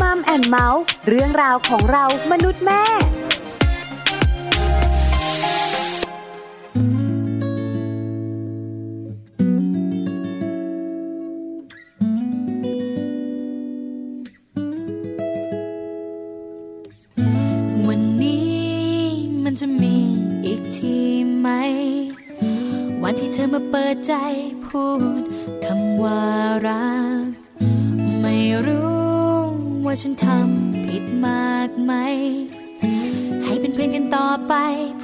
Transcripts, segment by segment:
มัมแอนเมาส์เรื่องราวของเรามนุษย์แม่ วันนี้มันจะมีอีกทีไหม วันที่เธอมาเปิดใจพูด ฉันทำผิดมากไหม ให้เป็นเพื่อนกันต่อไป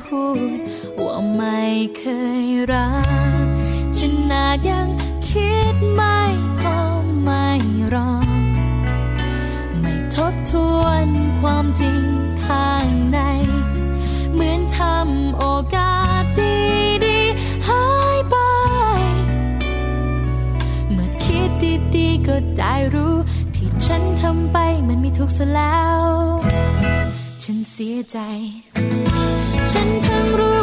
พูด ว่าไม่เคยรัก ฉันนาจยังคิดไม่พอไม่รอ ไม่ทบทวนความจริงข้างใน เหมือนทำโอกาสดีดีหายไป เมื่อคิดดีๆก็ได้รู้ มันไม่ถูกซะแล้ว ฉันเสียใจ ฉันเพิ่งรู้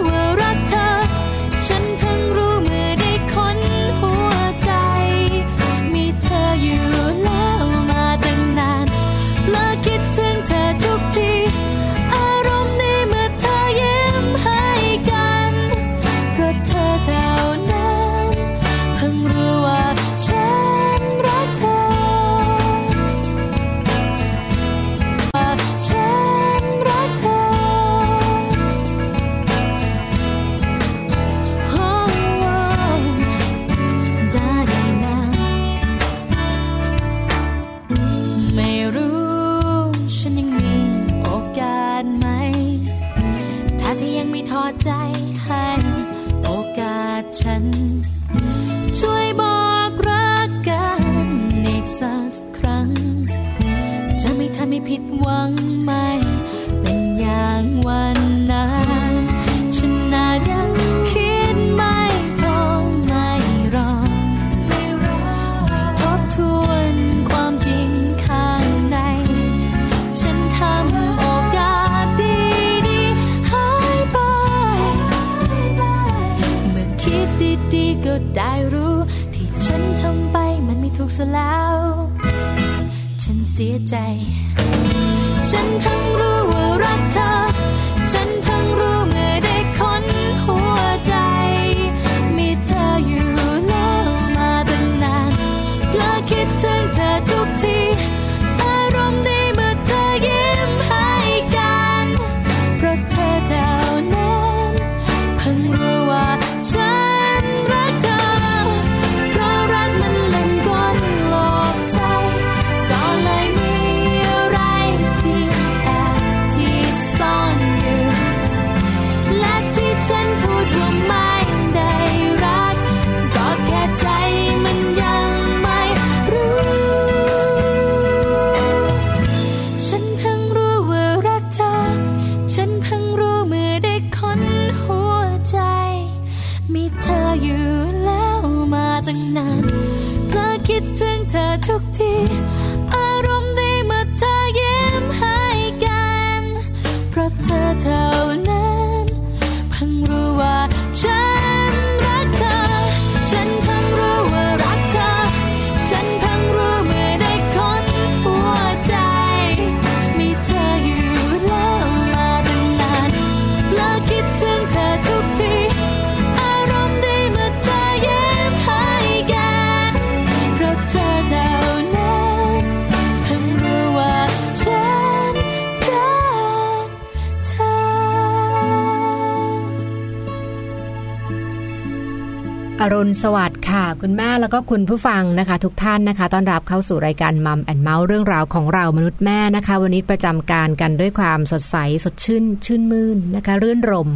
สวัสดิ์ ค่ะคุณแม่แล้วก็คุณผู้ฟังนะคะ ทุกท่านนะคะ ต้อนรับเข้าสู่รายการมัมแอนเมาส์เรื่องราวของเรามนุษย์แม่นะคะ วันนี้ประจำการกันด้วยความสดใสสดชื่น ชื่นมื่นนะคะ รื่นรม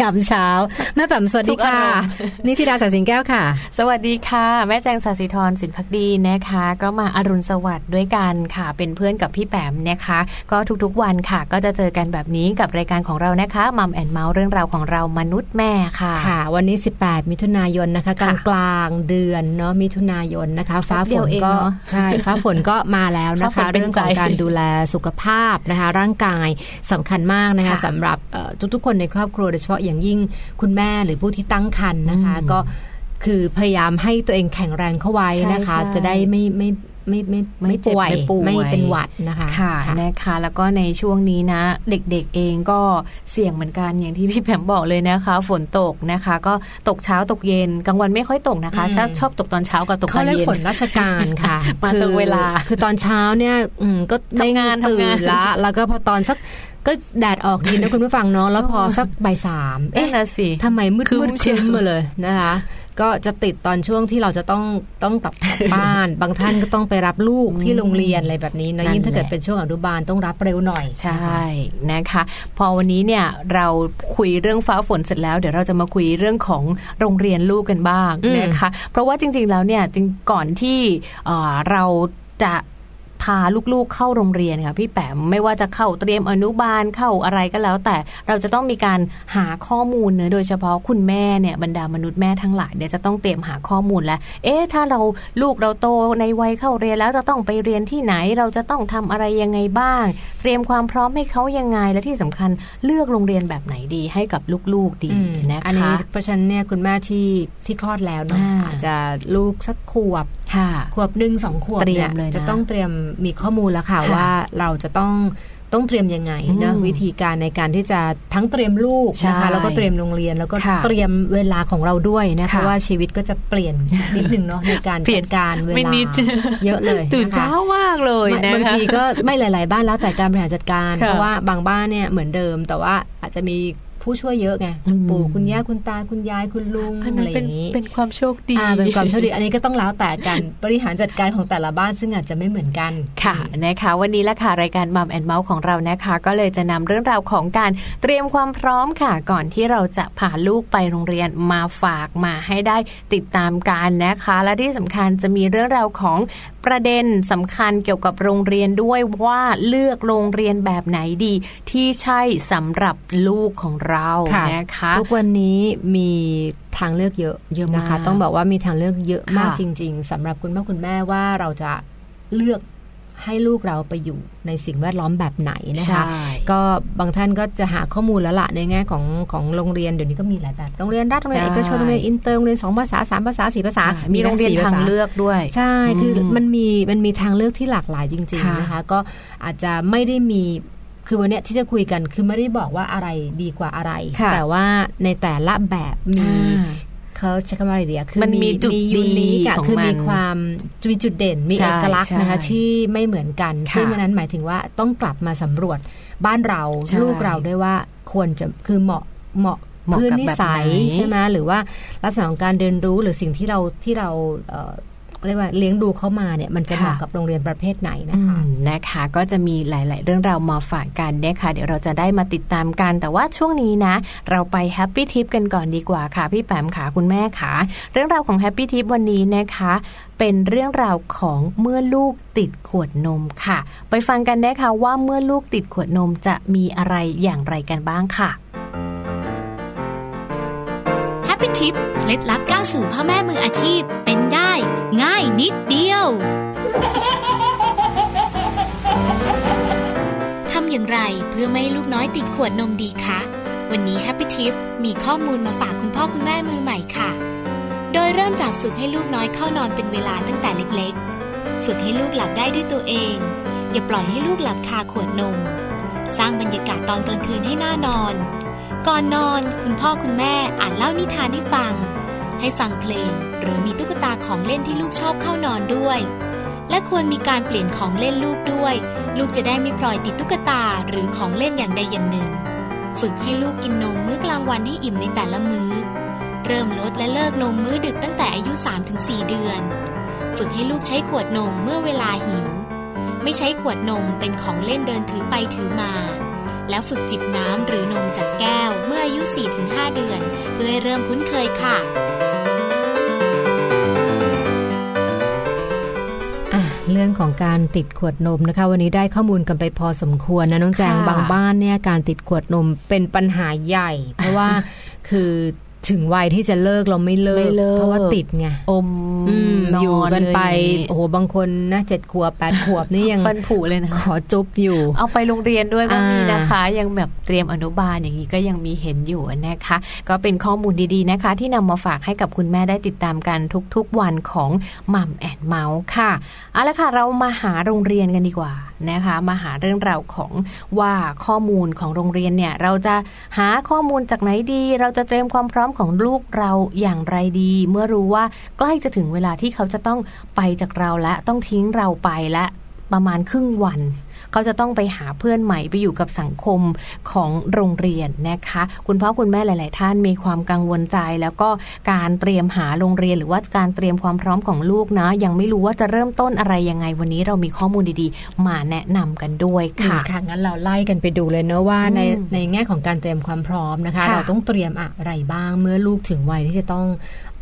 ย์ยามเช้า แม่แปมสวัสดีค่ะนิติดาสาสิงแก้วค่ะ สวัสดีค่ะ แม่แจงสาสิธรสินพักดีนะคะ ก็มาอารุณสวัสดิ์ด้วยกันค่ะ เป็นเพื่อนกับพี่แปมนะคะ ก็ทุกๆวันค่ะ ก็จะเจอกันแบบนี้กับรายการของเรานะคะมัมแอนเมาส์เรื่องราวของเรามนุษย์แม่ค่ะค่ะ วันนี้ 18 มิถุนายนนะคะกลางกลางเดือนเนาะมิถุนายนนะคะ ฟ้าฝนก็ใช่ฟ้าฝนก็มาแล้วนะคะ เรื่องของการดูแลสุขภาพนะคะ ร่างกายสำคัญมากนะคะสำหรับทุกๆคนในครอบครัวโดยเฉพาะอย่างยิ่งคุณแม่หรือผู้ที่ตั้งครรภ์นะคะ ก็คือพยายามให้ตัวเองแข็งแรงเข้าไว้นะคะ จะได้ไม่ไม่ ไม่ไม่ไม่ไม่เจ็บป่วยไม่ป่วยไม่เป็นหวัดนะคะค่ะนะคะ แล้วก็ในช่วงนี้นะ เด็กๆเองก็เสี่ยงเหมือนกันอย่างที่พี่แผมบอกเลยนะคะ ฝนตกนะคะ ก็ตกเช้าตกเย็นกลางวันไม่ค่อยตกนะคะอืมชอบชอบตกตอนเช้ากับตกตเขาอนเรียกเย็นฝนราชการค่ะมาคือตรงเวลาคือตอนเช้าเนี่ยอืมก็ได้ทำงานตื่ทำงานนละแล้วก็พอตอนสักก็แดดออกดีนะคุณผู้ฟังเนาะแล้วพอสักบ่ายสามเอ๊ะเอ๊ะนะสิทำไมมืดครึ้มืมดเชีคยวรึ้มมาเลยนะคะ ก็จะติดตอนช่วงที่เราจะต้องต้องกลับบ้าน บางท่านก็ต้องไปรับลูกที่โรงเรียนอะไรแบบนี้นะนั่นยิ่งถ้าเกิดแหละเป็นช่วงอนุบาลต้องรับเร็วหน่อย ใช่นะคะ พอวันนี้เนี่ยเราคุยเรื่องฟ้าฝนเสร็จแล้ว เดี๋ยวเราจะมาคุยเรื่องของโรงเรียนลูกกันบ้างนะคะ เพราะว่าจริง ๆแล้วเนี่ยจริงก่อนที่เอ่อเราจะ พาลูกๆเข้าโรงเรียนค่ะพี่แปมไม่ว่าจะเข้าเตรียมอนุบาลเข้าอะไรก็แล้ว แต่เราจะต้องมีการหาข้อมูลเนอะโดยเฉพาะคุณแม่เนี่ยบรรดามนุษย์แม่ทั้งหลายเดี๋ยวจะต้องเตรียมหาข้อมูลแล้ว เอ๊ะถ้าเราลูกเราโตในวัยเข้าเรียนแล้วจะต้องไปเรียนที่ไหนเราจะต้องทำอะไรยังไงบ้าง เตรียมความพร้อมให้เขายังไงและที่สำคัญเลือกโรงเรียนแบบไหนดีให้กับลูกๆดีอืมนะคะอันนี้เพราะฉะนั้นเนี่ยคุณแม่ที่ที่คลอดแล้วเนาะอ่าอาจจะลูกสักขวบค่ะ ขวบหนึ่งสองขวบเตรียเนี่มเลยนะจะต้องเตรียมมีข้อมูลแล้วค่ะค่ะว่าเราจะต้องต้องเตรียมยังไงนะอืมวิธีการในการที่จะทั้งเตรียมลูกนะใช่คะแล้วก็เตรียมโรงเรียนแล้วก็ค่ะเตรียมเวลาของเราด้วยนะค่ะคะว่าชีวิตก็จะเปลี่ยนนิดนึงเนาะในการเปลี่ยจันดการเวไม่ลานิดเยอะเลยตื่นนะคะเช้ามากเลยไม่นะคะบางทีก็ไม่หลาย ๆ บ้านแล้วแต่การบริหารจัดการค่ะเพราะว่าบางบ้านเนี่ยเหมือนเดิม แต่ว่าอาจจะมี ผู้ช่วยเยอะไงคุณอืมปู่คุณย่าคุณตาคุณยายคุณลุงอันอะนั้นไรอเป็นย่างนี้เป็นความโชคดีอ่าเป็นความโชคดี อันนี้ก็ต้องแล้วแต่กันบริหารจัดการของแต่ละบ้านซึ่งอาจจะไม่เหมือนกันค่ะนะคะ วันนี้ละค่ะรายการมัมแอนเมาส์ของเรานะคะ ก็เลยจะนำเรื่องราวของการเตรียมความพร้อมค่ะ ก่อนที่เราจะพาลูกไปโรงเรียนมาฝากมาให้ได้ติดตามกันนะคะ และที่สำคัญจะมีเรื่องราวของประเด็นสำคัญเกี่ยวกับโรงเรียนด้วยว่าเลือกโรงเรียนแบบไหนดี ที่ใช่สำหรับลูกของเราค่ะนะคะทุกวันนี้มีทางเลือกเยอะเยอะนะคะมากต้องบอกว่ามีทางเลือกเยอะมากค่ะจริง ๆสำหรับคุณพ่อคุณแม่ว่าเราจะเลือก ให้ลูกเราไปอยู่ในสิ่งแวดล้อมแบบไหนนะคะใช่ก็บางท่านก็จะหาข้อมูลแล้วละในแง่ของของโรงเรียนเดี๋ยวนี้ก็มีหลายแบบโรงเรียนรัฐโรงเรียนใช่เอกชนโรงเรียนอินเตอร์โรงเรียนสองภาษาสามภาษาสี่ภาษา มีมีโรงเรียนสี่ภาษาทางเลือกด้วย ใช่คืออมมันมีมันมีทางเลือกที่หลากหลายจริงค่ะๆนะคะ ก็อาจจะไม่ได้มีคือวันเนี้ยที่จะคุยกันคือไม่ได้บอกว่าอะไรดีกว่าอะไรค่ะแต่ว่าในแต่ละแบบมีอ่า เขาใช้คำว่าอะไรเดียคือมันมีจุด unique ดีอะของคือมันมีความมีจุดเด่นมีใช่เอกลักษณ์นะคะใช่ที่ไม่เหมือนกันค่ะซึ่งอันนั้นหมายถึงว่าต้องกลับมาสำรวจบ้านเราใช่ลูกเราด้วยว่าควรจะคือเหมาะเหมาะเหมาะพื้นกับนิแบบสัยไหนใช่ไหมหรือว่าลักษณะของการเรียนรู้หรือสิ่งที่เราที่เรา เอ่อเรียกว่าเลี้ยงดูเข้ามาเนี่ยมันจะเหมาะค่ะกับโรงเรียนประเภทไหนนะอืคะมนะคะก็จะมีหลาย ๆ เรื่องราวมาฝากกันนะคะเดี๋ยวเราจะได้มาติดตามกัน แต่ว่าช่วงนี้นะ เราไปแฮปปี้ทิปกันก่อนดีกว่าค่ะ พี่แปมขาคุณแม่ขาเรื่องราวของแฮปปี้ทิปวันนี้นะคะเป็นเรื่องราวของเมื่อลูกติดขวดนมค่ะ ไปฟังกันนะคะว่าเมื่อลูกติดขวดนมจะมีอะไรอย่างไรกันบ้างค่ะแฮปปี้ทิปเคล็ดลับก้าวสู่พ่อแม่มืออาชีพเป็นได้ ง่ายนิดเดียว ทำอย่างไรเพื่อไม่ให้ลูกน้อยติดขวดนมดีคะ วันนี้ Happy Tip มีข้อมูลมาฝากคุณพ่อคุณแม่มือใหม่ค่ะ โดยเริ่มจากฝึกให้ลูกน้อยเข้านอนเป็นเวลาตั้งแต่เล็กๆ ฝึกให้ลูกหลับได้ด้วยตัวเอง อย่าปล่อยให้ลูกหลับคาขวดนม สร้างบรรยากาศตอนกลางคืนให้น่านอน ก่อนนอน คุณพ่อคุณแม่อ่านเล่านิทานให้ฟัง ให้ฟังเพลง หรือมีตุ๊กตาของเล่นที่ลูกชอบเข้านอนด้วย และควรมีการเปลี่ยนของเล่นลูกด้วย ลูกจะได้ไม่พลอยติดตุ๊กตาหรือของเล่นอย่างใดอย่างหนึ่ง ฝึกให้ลูกกินนมมื้อกลางวันให้อิ่มในแต่ละมื้อ เริ่มลดและเลิกนมมื้อดึกตั้งแต่อายุ 3-4 เดือน ฝึกให้ลูกใช้ขวดนมเมื่อเวลาหิว ไม่ใช้ขวดนมเป็นของเล่นเดินถือไปถือมาแล้วฝึกจิบน้ำหรือนมจากแก้วเมื่ออายุ 4-5 เดือน เพื่อให้เริ่มคุ้นเคยค่ะ รื่องของการติดขวดนมนะคะ วันนี้ได้ข้อมูลกันไปพอสมควรนะน้องแจงค่ะบางบ้านเนี่ยการติดขวดนมเป็นปัญหาใหญ่ เพราะว่าคือ ถึงวัยที่จะเลิกเราไม่เลิไม่กเลิกเพราะว่าติดไงอมอืมนอยู่กันไปเลยโอ้โหบางคนนะเจ็ดขวบแปดขวบนี่ยังฟันผุเลยนะขอจุ๊บอยู่ เอาไปโรงเรียนด้วยก็มีอ่านนะคะ ยังแบบเตรียมอนุบาลอย่างนี้ก็ยังมีเห็นอยู่นะคะ ก็เป็นข้อมูลดีๆนะคะ ที่นำมาฝากให้กับคุณแม่ได้ติดตามกันทุกๆวันของมัมแอนเมาส์ค่ะเอาละค่ะ เรามาหาโรงเรียนกันดีกว่า นะคะมาหาเรื่องราวของว่าข้อมูลของโรงเรียนเนี่ยเราจะหาข้อมูลจากไหนดี เราจะเตรียมความพร้อมของลูกเราอย่างไรดี เมื่อรู้ว่าใกล้จะถึงเวลาที่เขาจะต้องไปจากเราและต้องทิ้งเราไปและประมาณครึ่งวัน เขาจะต้องไปหาเพื่อนใหม่ไปอยู่กับสังคมของโรงเรียนนะคะ คุณพ่อคุณแม่หลาย ๆ ท่านมีความกังวลใจ แล้วก็การเตรียมหาโรงเรียน หรือว่าการเตรียมความพร้อมของลูกนะ ยังไม่รู้ว่าจะเริ่มต้นอะไรยังไงวันนี้เรามีข้อมูลดี ๆ มาแนะนำกันด้วยค่ะค่ะงั้นเราไล่กันไปดูเลยเนอะว่าในอืมในแง่ของการเตรียมความพร้อมนะคะค่ะเราต้องเตรียมอะไรบ้างเมื่อลูกถึงวัยที่จะต้อง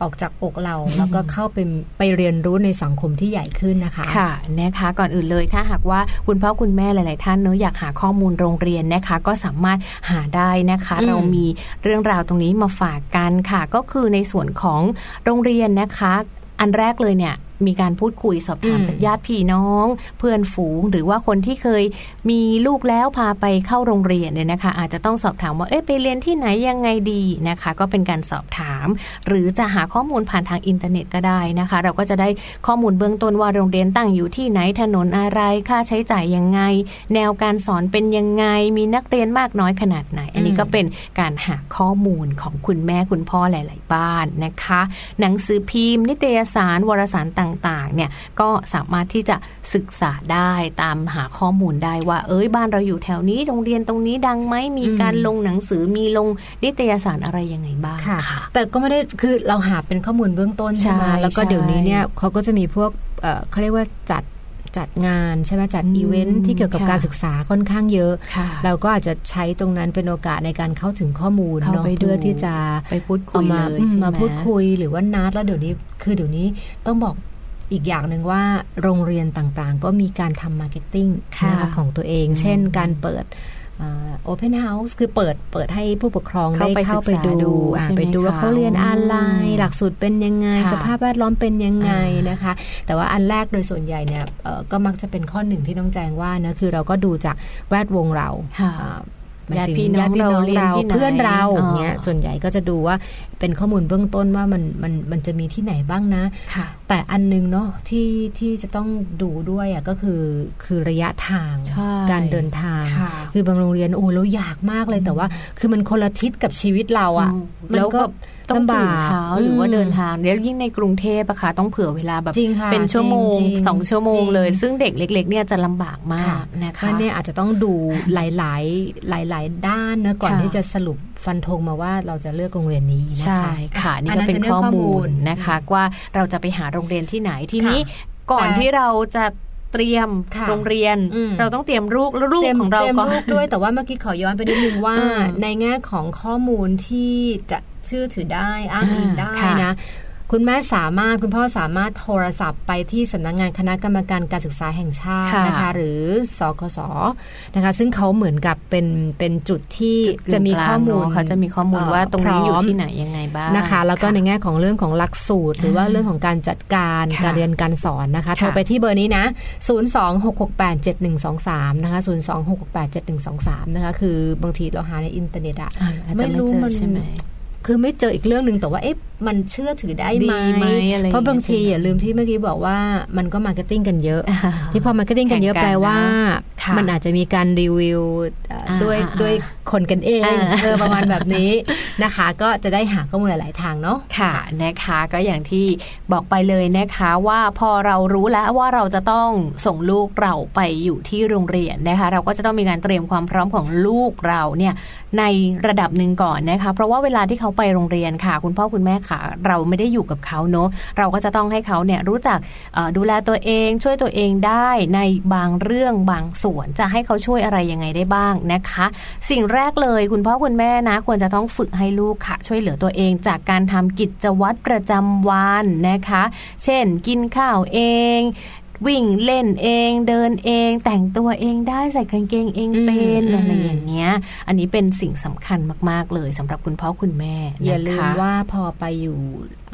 ออกจากอกเราแล้วก็เข้าไปไปเรียนรู้ในสังคมที่ใหญ่ขึ้นนะคะค่ะนะคะ ก่อนอื่นเลยถ้าหากว่าคุณพ่อคุณแม่หลาย ๆ ท่านเนอะอยากหาข้อมูลโรงเรียนนะคะ ก็สามารถหาได้นะคะอืมเรามีเรื่องราวตรงนี้มาฝากกันค่ะ ก็คือในส่วนของโรงเรียนนะคะ อันแรกเลยเนี่ย มีการพูดคุยสอบถามอืมจากญาติพี่น้อง เพื่อนฝูง หรือว่าคนที่เคยมีลูกแล้วพาไปเข้าโรงเรียนเนี่ยนะคะ อาจจะต้องสอบถามว่าเอ๊ะไปเรียนที่ไหนยังไงดีนะคะ ก็เป็นการสอบถาม หรือจะหาข้อมูลผ่านทางอินเทอร์เน็ตก็ได้นะคะ เราก็จะได้ข้อมูลเบื้องต้นว่าโรงเรียนตั้งอยู่ที่ไหนถนนอะไรค่าใช้จ่ายยังไง แนวการสอนเป็นยังไง มีนักเรียนมากน้อยขนาดไหน อันนี้ก็เป็นการหาข้อมูลของคุณแม่คุณพ่อหลาย ๆ บ้านนะคะ หนังสือพิมพ์ นิตยสารวารสารต่างๆเนี่ยก็สามารถที่จะศึกษาได้ตามหาข้อมูลได้ว่า เอ้ยบ้านเราอยู่แถวนี้โรงเรียนตรงนี้ดังไหมมีการลงหนังสือมีลงนิตยสารอะไรยังไงบ้างค่ะค่ะแต่ก็ไม่ได้คือเราหาเป็นข้อมูลเบื้องต้นใช่ไหมใช่แล้วก็ใช่เดี๋ยวนี้เนี่ยเขาก็จะมีพวกเอ่อเขาเรียกว่าจัดจัดงานใช่ไหมจัดอืมอีเวนท์ที่เกี่ยวกับค่ะการศึกษาค่อนข้างเยอะค่ะเราก็อาจจะใช้ตรงนั้นเป็นโอกาสในการเข้าถึงข้อมูลเข้าเนาะไปดูเพื่อที่จะไปพูดคุยเอามาเลยอืมใช่ไหมมาพูดคุยหรือว่านัดแล้วเดี๋ยวนี้คือเดี๋ยวนี้ต้องบอก อีกอย่างหนึ่งว่าโรงเรียนต่างๆ ก็มีการทำ marketing ค่ะนะคะของตัวเองอืมเช่นการเปิด open house คือเปิดเปิดให้ผู้ปกครองเข้าได้ไปเข้าไปศึกษาดูดูอ่าใช่ไหมไปดูว่าคะเขาเรียนอะไรอืมหลักสูตรเป็นยังไงค่ะสภาพแวดล้อมเป็นยังไงอ่านะคะ แต่ว่าอันแรกโดยส่วนใหญ่เนี่ยเอ่อก็มักจะเป็นข้อหนึ่งที่น้องแจงว่านะคือเราก็ดูจากแวดวงเราค่ะอ่าหม ญาติถึงพี่น้องญติพี่เราเรียนที่ไหนเพื่อนเราอ๋อเงี้ยส่วนใหญ่ก็จะดูว่าเป็นข้อมูลเบื้องต้นว่ามันมันมันจะมีที่ไหนบ้างนะค่ะแต่อันนึงเนาะที่ที่จะต้องดูด้วยอะก็คือคือระยะทางใช่การเดินทางค่ะคือบางโรงเรียนโอ้เราอยากมากเลยแต่ว่า คือมันคนละทิศกับชีวิตเราอะอืมมันแล้วก็ก็ ต้องตื่นลำบากเช้าหรือว่าอืมเดินทางแล้วยิ่งในกรุงเทพอะค่ะต้องเผื่อเวลาแบบจริงค่ะเป็นชั่วโมงจริงๆสองชั่วโมงจริงเลย ซึ่งเด็กเล็ก ๆ เนี่ยจะลำบากมาค่ะกนะคะก็เนี่ยอาจจะต้องดูหลาย ๆ หลาย ๆ ด้านนะก่อนค่ะที่จะสรุปฟันธงมาว่าเราจะเลือกโรงเรียนนี้นะคะใช่ค่ะนี่อัก็เป็นรื่งข้อมูลนะคะว่าเราจะไปหาโรงเรียนที่ไหนทีนี้ก่อนแต่ที่เราจะเตรียมค่ะโรงเรียนอืมเราต้องเตรียมลูกลูกเตรียมของเราเตรียมก่อนลูกด้วยแต่ว่าเมื่อกี้ขอย้อนไปนิดนึงว่าอืมในแง่ของข้อมูลที่จะ เชื่อถือได้อ้างอิงได้ค่ะนะคุณแม่สามารถคุณพ่อสามารถโทรศัพท์ไปที่สำนักงานคณะกรรมการการศึกษาแห่งชาติค่ะนะคะ หรือสคสนะคะ ซึ่งเขาเหมือนกับเป็นเป็นจุดที่จุดกึ่งจะมีข้อมูลกลางเนอะเขาจะมีข้อมูลว่าตรงนี้อยู่ที่ไหนยังไงบ้างนะคะ แล้วก็ในแง่ของเรื่องของหลักสูตร หรือว่าเรื่องของการจัดการค่ะการเรียนการสอนนะคะโทรไปที่เบอร์นี้นะ 026687123 นะคะ 026687123 นะคะ คือบางทีเราหาในอินเทอร์เน็ตอะอ่าอาจจะไม่ไม่รู้เจอมันใช่ไหม คือไม่เจออีกเรื่องหนึ่งแต่ว่าเอ๊ะ มันเชื่อถือได้ดีไหมไหมอะไรเพราะบางทีอย่างเงี้ยอย่าลืมที่เมื่อกี้บอกว่ามันก็ marketing กันเยอะอ่าที่พอ marketing กันเยอะแข่งกันแปลว่าค่ะมันอาจจะมีการรีวิวเอ่ออาด้วยอ่าด้วยคนกันเองอ่าเออประมาณแบบนี้นะคะ ก็จะได้หาข้อมูลหลายๆทางเนาะค่ะนะคะก็อย่างที่บอกไปเลยนะคะว่าพอเรารู้แล้วว่าเราจะต้องส่งลูกเราไปอยู่ที่โรงเรียนนะคะ เราก็จะต้องมีการเตรียมความพร้อมของลูกเราเนี่ยในระดับหนึ่งก่อนนะคะ เพราะว่าเวลาที่เขาไปโรงเรียนค่ะ คุณพ่อคุณแม่ค่ะ เราไม่ได้อยู่กับเขาเนอะเราก็จะต้องให้เขาเนี่ยรู้จักดูแลตัวเองช่วยตัวเองได้ในบางเรื่องบางส่วนจะให้เขาช่วยอะไรยังไงได้บ้างนะคะ สิ่งแรกเลยคุณพ่อคุณแม่นะ ควรจะต้องฝึกให้ลูกค่ะ ช่วยเหลือตัวเองจากการทำกิจวัตรประจำวันนะคะ เช่น กินข้าวเอง วิ่งเล่นเองเดินเอง แต่งตัวเองได้ใส่กางเกงเองเป็นอืมอะไรอย่างเงี้ย อันนี้เป็นสิ่งสำคัญมาก ๆ เลยสำหรับคุณพ่อคุณแม่อย่าลืนะมคะว่าพอไปอยู่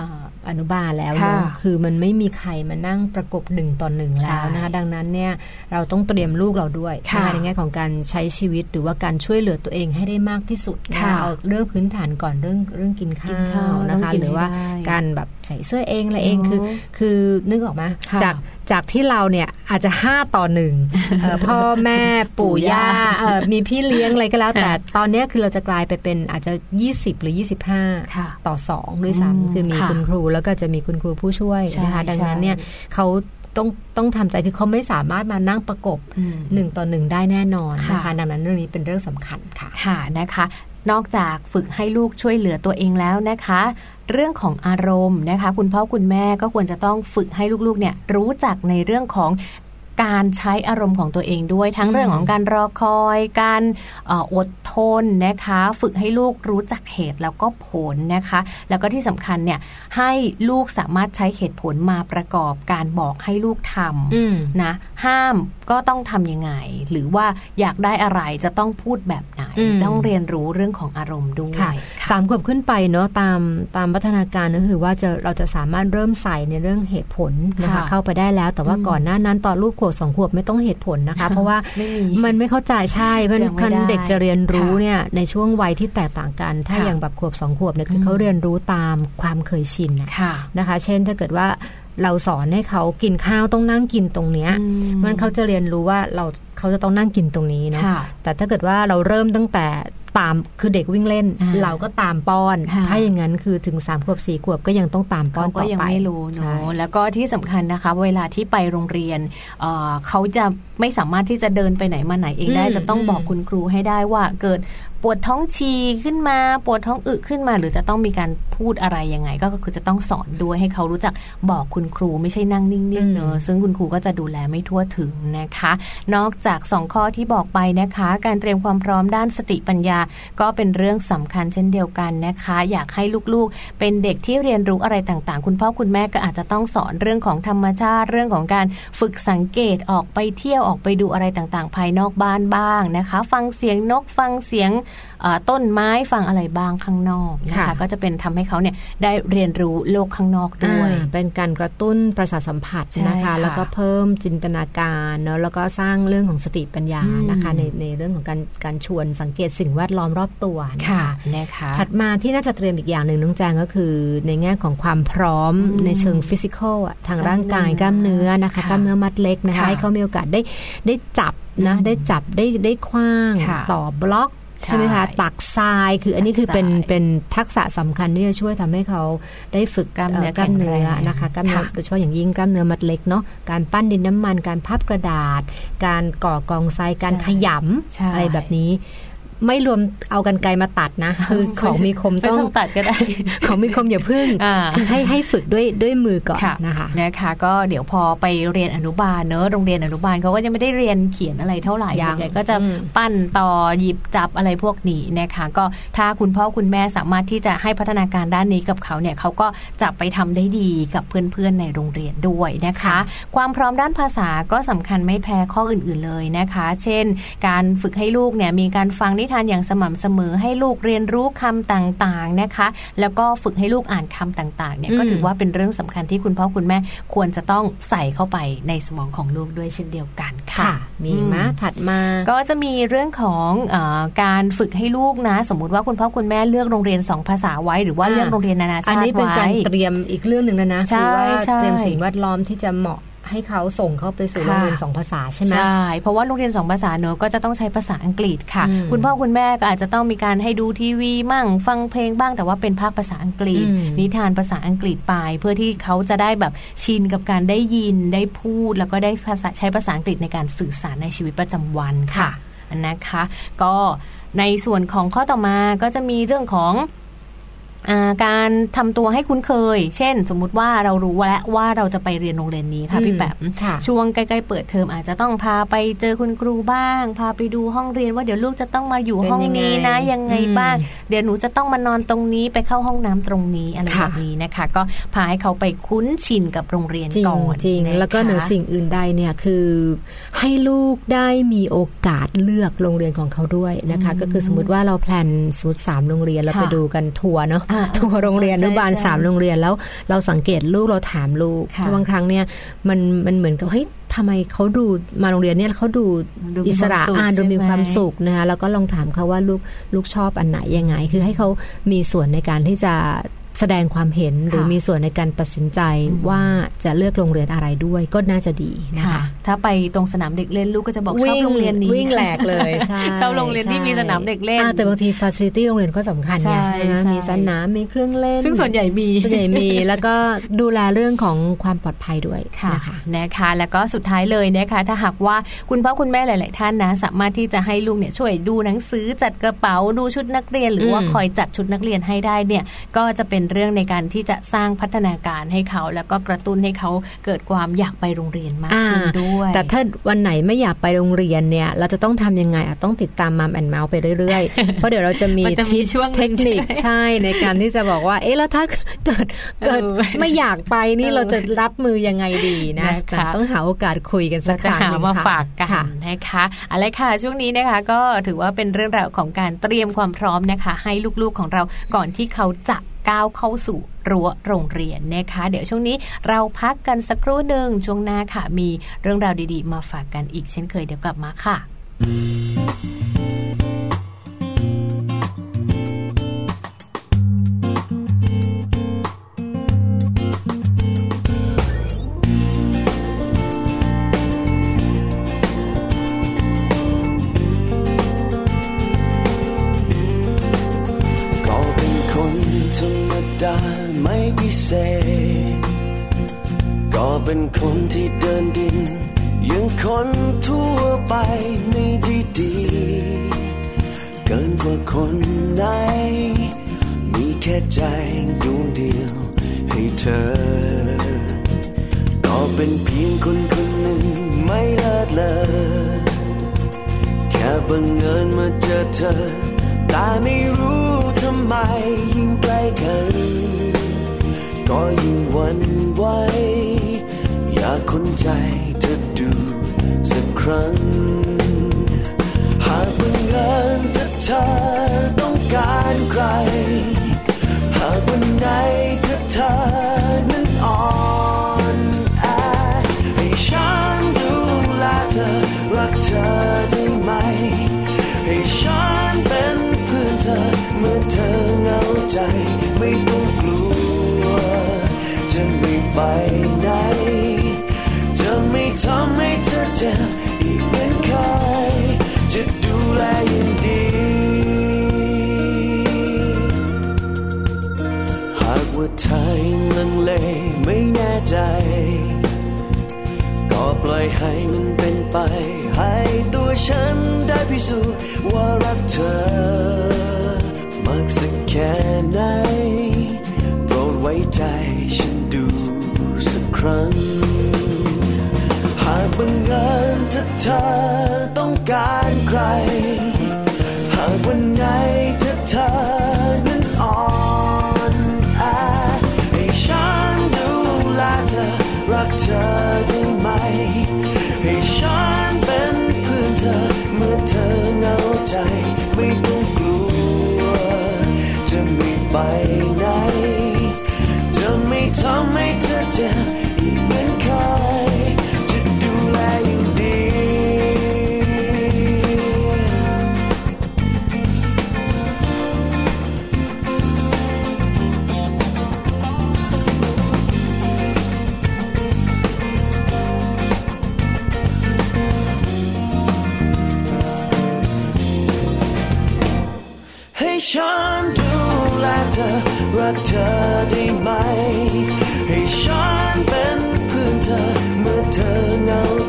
อ่าอนุบาลแล้วค่ะเนอะคือมันไม่มีใครมานั่งประกบหนึ่งต่อหนึ่งแล้วนะคะดังนั้นเนี่ยเราต้องเตรียมลูกเราด้วยค่ะนะคะในแง่ของการใช้ชีวิตหรือว่าการช่วยเหลือตัวเองให้ได้มากที่สุดนะคะค่ะเอาเรื่องพื้นฐานก่อนเรื่องเรื่องกินข้กินข้าาววนะคะต้องกินหรือว่าให้ได้การแบบใส่เสื้อเองอะไรเองคือโอ้คือนึกออกไหมค่ะจากจากที่เราเนี่ยอาจจะห้าต่อหนึ่งเอ่อพ่อแม่ปู่ย่าเอ่อมีพี่เลี้ยงอะไรก็แล้ว แต่ตอนเนี้ยคือเราจะกลายไปเป็นอาจจะ 20 หรือ 25ค่ะต่อสองด้วยอืมซ้ำคือมีค่ะคุณครูแล้วก็จะมีคุณครูผู้ช่วยใช่นะคะดังนั้นใช่เนี่ยเขาต้องต้องทำใจคือเขาไม่สามารถมานั่งประกบอืมหนึ่งต่อหนึ่งได้แน่นอนนะค่ะคะดังนั้นเรื่องนี้เป็นเรื่องสำคัญค่ะค่ะนะคะ นอกจากฝึกให้ลูกช่วยเหลือตัวเองแล้วนะคะ เรื่องของอารมณ์นะคะ คุณพ่อคุณแม่ก็ควรจะต้องฝึกให้ลูกๆเนี่ยรู้จักในเรื่องของ การใช้อารมณ์ของตัวเองด้วย ทั้งอืมเรื่องของการรอคอย การเอ่ออดทนนะคะ ฝึกให้ลูกรู้จักเหตุแล้วก็ผลนะคะ แล้วก็ที่สำคัญเนี่ยให้ลูกสามารถใช้เหตุผลมาประกอบการบอกให้ลูกทำอืมนะห้ามก็ต้องทำยังไง หรือว่าอยากได้อะไรจะต้องพูดแบบไหนอืมต้องเรียนรู้เรื่องของอารมณ์ด้วยค่ะสามขวบขึ้นไปเนาะตามตามพัฒนาการก็คือว่าจะเราจะสามารถเริ่มใส่ในเรื่องเหตุผลนะคะค่ะเข้าไปได้แล้ว แต่ว่าอืมก่อนหน้านั้นตอนลูกขวบสองขวบไม่ต้องเหตุผลนะคะ เพราะว่าไม่มีมันไม่เข้าใจใช่เพราะยังไม่คันได้เด็กจะเรียนรู้ค่ะเนี่ยในช่วงวัยที่แตกต่างกัน ถ้าค่ะอย่างแบบขวบสองขวบเนี่ยคืออมเขาเรียนรู้ตามความเคยชินน่ะค่ะนะคะ เช่นถ้าเกิดว่าเราสอนให้เขากินข้าวต้องนั่งกินตรงเนี้ยอืมมันเขาจะเรียนรู้ว่าเราเขาจะต้องนั่งกินตรงนี้เนาะค่ะแต่ถ้าเกิดว่าเราเริ่มตั้งแต่ ตามคือเด็กวิ่งเล่นอ่าเราก็ตามป้อนค่ะถ้าอย่างนั้นคือถึง3ขวบ4ขวบก็ยังต้องตามป้อเขานก็ต่อยังไปไม่รู้ใช่เนาะแล้วก็ที่สำคัญนะคะ เวลาที่ไปโรงเรียนเอ่อเขาจะไม่สามารถที่จะเดินไปไหนมาไหนเองได้อืมจะต้องอืมบอกคุณครูให้ได้ว่าเกิดปวดท้องฉี่ขึ้นมา ปวดท้องอึขึ้นมา หรือจะต้องมีการพูดอะไรยังไง ก็คือจะต้องสอนด้วยให้เขารู้จักบอกคุณครูไม่ใช่นั่งนิ่งๆเนอะซึ่งคุณครูก็จะดูแลไม่ทั่วถึงนะคะ นอกจากสองข้อที่บอกไปนะคะ การเตรียมความพร้อมด้านสติปัญญา ก็เป็นเรื่องสำคัญเช่นเดียวกันนะคะ อยากให้ลูกๆ เป็นเด็กที่เรียนรู้อะไรต่างๆ คุณพ่อคุณแม่ก็อาจจะต้องสอนเรื่องของธรรมชาติ เรื่องของการฝึกสังเกตออกไปเที่ยวออกไปดูอะไรต่างๆ ภายนอกบ้านบ้างนะคะ ฟังเสียงนกฟังเสียงเอ่อต้นไม้ฟังอะไรบ้างข้างนอกนะคะค่ะก็จะเป็นทำให้เขาเนี่ยได้เรียนรู้โลกข้างนอกด้วยอ่าเป็นการกระตุ้นประสาทสัมผัสใช่นะคะค่ะแล้วก็เพิ่มจินตนาการเนอะแล้วก็สร้างเรื่องของสติปัญญาอืมนะคะในในเรื่องของการการชวนสังเกตสิ่งแวดล้อมรอบตัวนะค่ะคะนะคะถัดมาที่น่าจะเตรียมอีกอย่างหนึ่งน้องแจงก็คือ ในแง่ของความพร้อมอืมในเชิงฟิสิกอลอะทางร่างกายกกล้าล้ามมเนื้เนื้ออนะคะค่ะกล้ามเนื้อมัดเล็กนะคะค่ะให้เขามีโอกาสได้ได้จับนะอืมได้จับได้ได้คว้างค่ะต่อบล็อก ใช่ใช่ไหมคะตักทรายคืออันนี้คือเป็นตักทรายเป็นทักษะสำคัญที่จะช่วยทำให้เขาได้ฝึกกล้ามเนื้อเอ่อกล้ามเนื้อแข็งแรงนะคะกล้ามเนื้อค่ะโดยเฉพาะอย่างยิ่งกล้ามเนื้อมัดเล็กเนาะการปั้นดินน้ำมันการพับกระดาษ การก่อกองทรายการขยใช่ำอะไรแบบนี้ ไม่รวมเอากันไกลมาตัดนะ คือของมีคมไม่ต้องต้องตัดก็ได้ ของมีคมอย่าพึ่งอ่าคือให้ให้ฝึกด้วยด้วยมือก่อนค่ะนะคะนะคะก็เดี๋ยวพอไปเรียนอนุบาลเนอะโรงเรียนอนุบาลเขาก็จะไม่ได้เรียนเขียนอะไรเท่าไหร่ยังส่วนใหญ่ก็จะอืมปั้นต่อหยิบจับอะไรพวกนี้นะคะ ก็ถ้าคุณพ่อคุณแม่สามารถที่จะให้พัฒนาการด้านนี้กับเขาเนี่ยเขาก็จะไปทำได้ดีกับเพื่อนๆในโรงเรียนด้วยนะคะค่ะความพร้อมด้านภาษาก็สำคัญไม่แพ้ข้ออื่น ๆเลยนะคะ เช่น การฝึกให้ลูกเนี่ยมีการฟังนิทานอย่างสม่ำเสมอให้ลูกเรียนรู้คำต่างๆนะคะ แล้วก็ฝึกให้ลูกอ่านคำต่างๆเนี่ยก็อืมถือว่าเป็นเรื่องสำคัญที่คุณพ่อคุณแม่ควรจะต้องใส่เข้าไปในสมองของลูกด้วยเช่นเดียวกันค่ะค่ะมีไหมอืมถัดมาก็จะมีเรื่องของเออการฝึกให้ลูกนะ สมมุติว่าคุณพ่อคุณแม่เลือกโรงเรียนสองภาษาไว้หรือว่าอ่าเลือกโรงเรียนนานาอันชาตินี้เป็นไว้การเตรียมอีกเรื่องหนึ่งแล้วนะใช่คือว่าใช่เตรียมสิ่งแวดล้อมที่จะเหมาะ ให้เขาส่งเข้าไปสู่โรงเรียนค่ะสองภาษาใช่ไหมใช่เพราะว่าโรงเรียนสองภาษาเนอะก็จะต้องใช้ภาษาอังกฤษค่ะอืมคุณพ่อคุณแม่ก็อาจจะต้องมีการให้ดูทีวีมั่งฟังเพลงบ้างแต่ว่าเป็นภาคภาษาอังกฤษอืมนิทานภาษาอังกฤษไป เพื่อที่เขาจะได้แบบชินกับการได้ยินได้พูด แล้วก็ได้ภาษาใช้ภาษาอังกฤษในการสื่อสารในชีวิตประจำวันค่ะนะคะ ก็ในส่วนของข้อต่อมาก็จะมีเรื่องของ การทำตัวให้คุ้นเคย เช่น สมมุติว่าเรารู้แล้วว่าเราจะไปเรียนโรงเรียนนี้ค่ะพี่แปมช่วงใกล้ๆเปิดเทอมอาจจะต้องพาไปเจอคุณครูบ้าง พาไปดูห้องเรียนว่าเดี๋ยวลูกจะต้องมาอยู่ห้องนี้นะ ยังไงบ้าง เดี๋ยวหนูจะต้องมานอนตรงนี้ไปเข้าห้องน้ำตรงนี้อะไรแบบนี้นะคะ ก็พาให้เขาไปคุ้นชินกับโรงเรียนก่อนจริงแล้วก็เหนือสิ่งอื่นใดเนี่ยคือให้ลูกได้มีโอกาสเลือกโรงเรียนของเขาด้วยนะคะ ก็คือสมมติว่าเราแพลนสมมติสามโรงเรียนเราไปดูกันทัวร์เนาะทัวร์โรงเรียนอนุบาลสามโรงเรียนแล้วเราสังเกตลูกเราถามลูกบางครั้งเนี่ยมันมันเหมือนกับเฮ้ยทำไมเขาดูมาโรงเรียนเนี่ยเขาดูอิสระอ่านดูมีความสุขนะคะแล้วก็ลองถามเขาว่าลูกลูกชอบอันไหนยังไง คือให้เขามีส่วนในการที่จะ แสดงความเห็นหรือมีส่วนในการตัดสินใจว่าจะเลือกโรงเรียนอะไรด้วยก็น่าจะดีนะคะ ถ้าไปตรงสนามเด็กเล่นลูกก็จะบอกชอบโรงเรียนนี้วิ่งแหลกเลยชอบโรงเรียนที่มีสนามเด็กเล่นแต่บางทีฟาซิลิตี้โรงเรียนก็สำคัญไงมีสนามมีเครื่องเล่น ซึ่งส่วนใหญ่มีส่วนใหญ่มี แล้วก็ดูแลเรื่องของความปลอดภัยด้วยนะคะนะคะ แล้วก็สุดท้ายเลยนะคะถ้าหากว่าคุณพ่อคุณแม่หลาย ๆ ท่านนะ สามารถที่จะให้ลูกเนี่ยช่วยดูหนังสือจัดกระเป๋าดูชุดนักเรียน หรือว่าคอยจัดชุดนักเรียนให้ได้เนี่ยก็จะเป็นเรื่องในการที่จะสร้างพัฒนาการให้เขา แล้วก็กระตุ้นให้เขาเกิดความอยากไปโรงเรียนมากขึ้นด้วย แต่ถ้าวันไหนไม่อยากไปโรงเรียนเนี่ยเราจะต้องทำยังไงต้องติดตามมัมแอนเมาส์ไปเรื่อยๆ เพราะเดี๋ยวเราจะมีทิปเทคนิคใช่ในการที่จะบอกว่า เอ๊ะแล้วถ้าเกิดเกิดไม่อยากไปนี่เราจะรับมือยังไงดีนะต้องหาโอกาสคุยกันสักครั้งนึงมาฝากกันนะคะอะไรค่ะช่วงนี้นะคะก็ถือว่าเป็นเรื่องราวของการเตรียมความพร้อมนะคะ ให้ลูกๆของเราก่อนที่เขาจะ ก้าวเข้าสู่รั้วโรงเรียนนะคะ เดี๋ยวช่วงนี้เราพักกันสักครู่หนึ่งช่วงหน้าค่ะ มีเรื่องราวดีๆ มาฝากกันอีกเช่นเคยเดี๋ยวกลับมาค่ะ ล่อยให้มันเป็นไป ให้ตัวฉันได้พิสูจน์ว่ารักเธอ มากสักแค่ไหนโปรดไว้ใจฉันดูสักครั้ง หากบังเอิญถ้าเธอต้องการใคร หากวันไหนถ้าเธอ ใจไม่ต้องกลัว จะไม่ไปไหน จะไม่ทำให้เธอเจ็บ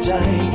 เ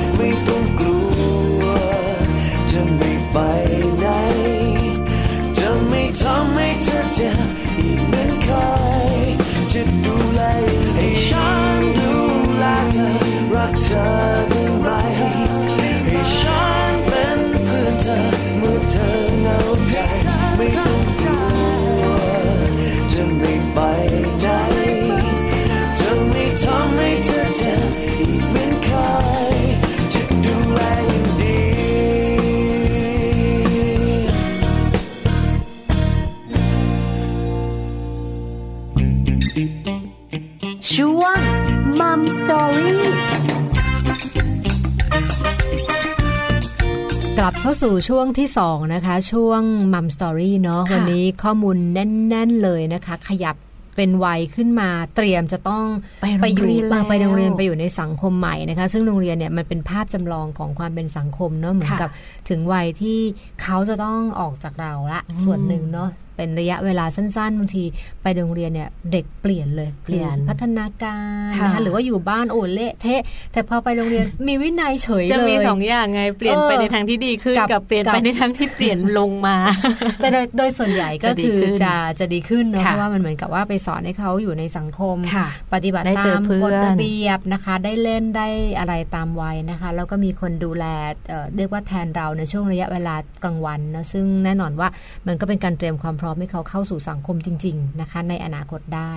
สู่ช่วงที่2นะคะ ช่วงมัมสตอรี่เนาะค่ะวันนี้ข้อมูลแน่น ๆ เลยนะคะ ขยับเป็นวัยขึ้นมาเตรียมจะต้องไปโรงอยู่เรียนแล้วไปโรงเรียนไปอยู่ในสังคมใหม่นะคะ ซึ่งโรงเรียนเนี่ยมันเป็นภาพจำลองของความเป็นสังคมเนาะเหมือนค่ะกับ ถึงวัยที่เขาจะต้องออกจากเราละอืมส่วนหนึ่งเนาะเป็นระยะเวลาสั้นๆบางทีไปโรงเรียนเนี่ยเด็กเปลี่ยนเลยเปลี่ยนพัฒนาการค่ะนะคะหรือว่าอยู่บ้านโอ้เละเทะ แต่พอไปโรงเรียนมีวินัยเฉยเลยจะมีสองอย่างไงเปลี่ยนเออไปในทางที่ดีขึ้นกับกับเปลี่ยนกับไปในทางที่เปลี่ยนลงมา แต่โดยโดยส่วนใหญ่ก็จะดีคือขึ้นจะจะดีขึ้นเนอะค่ะเพราะว่ามันเหมือนกับว่าไปสอนให้เขาอยู่ในสังคมค่ะปฏิบัติได้เจอตามเพื่อนกฎระเบียบนะคะ ได้เล่นได้อะไรตามวัยนะคะ แล้วก็มีคนดูแลเอ่อเรียกว่าแทนเราในช่วงระยะเวลากลางวันนะซึ่งแน่นอนว่ามันก็เป็นการเตรียมความพร้อมให้เขาเข้าสู่สังคมจริง ๆ นะคะ ในอนาคตได้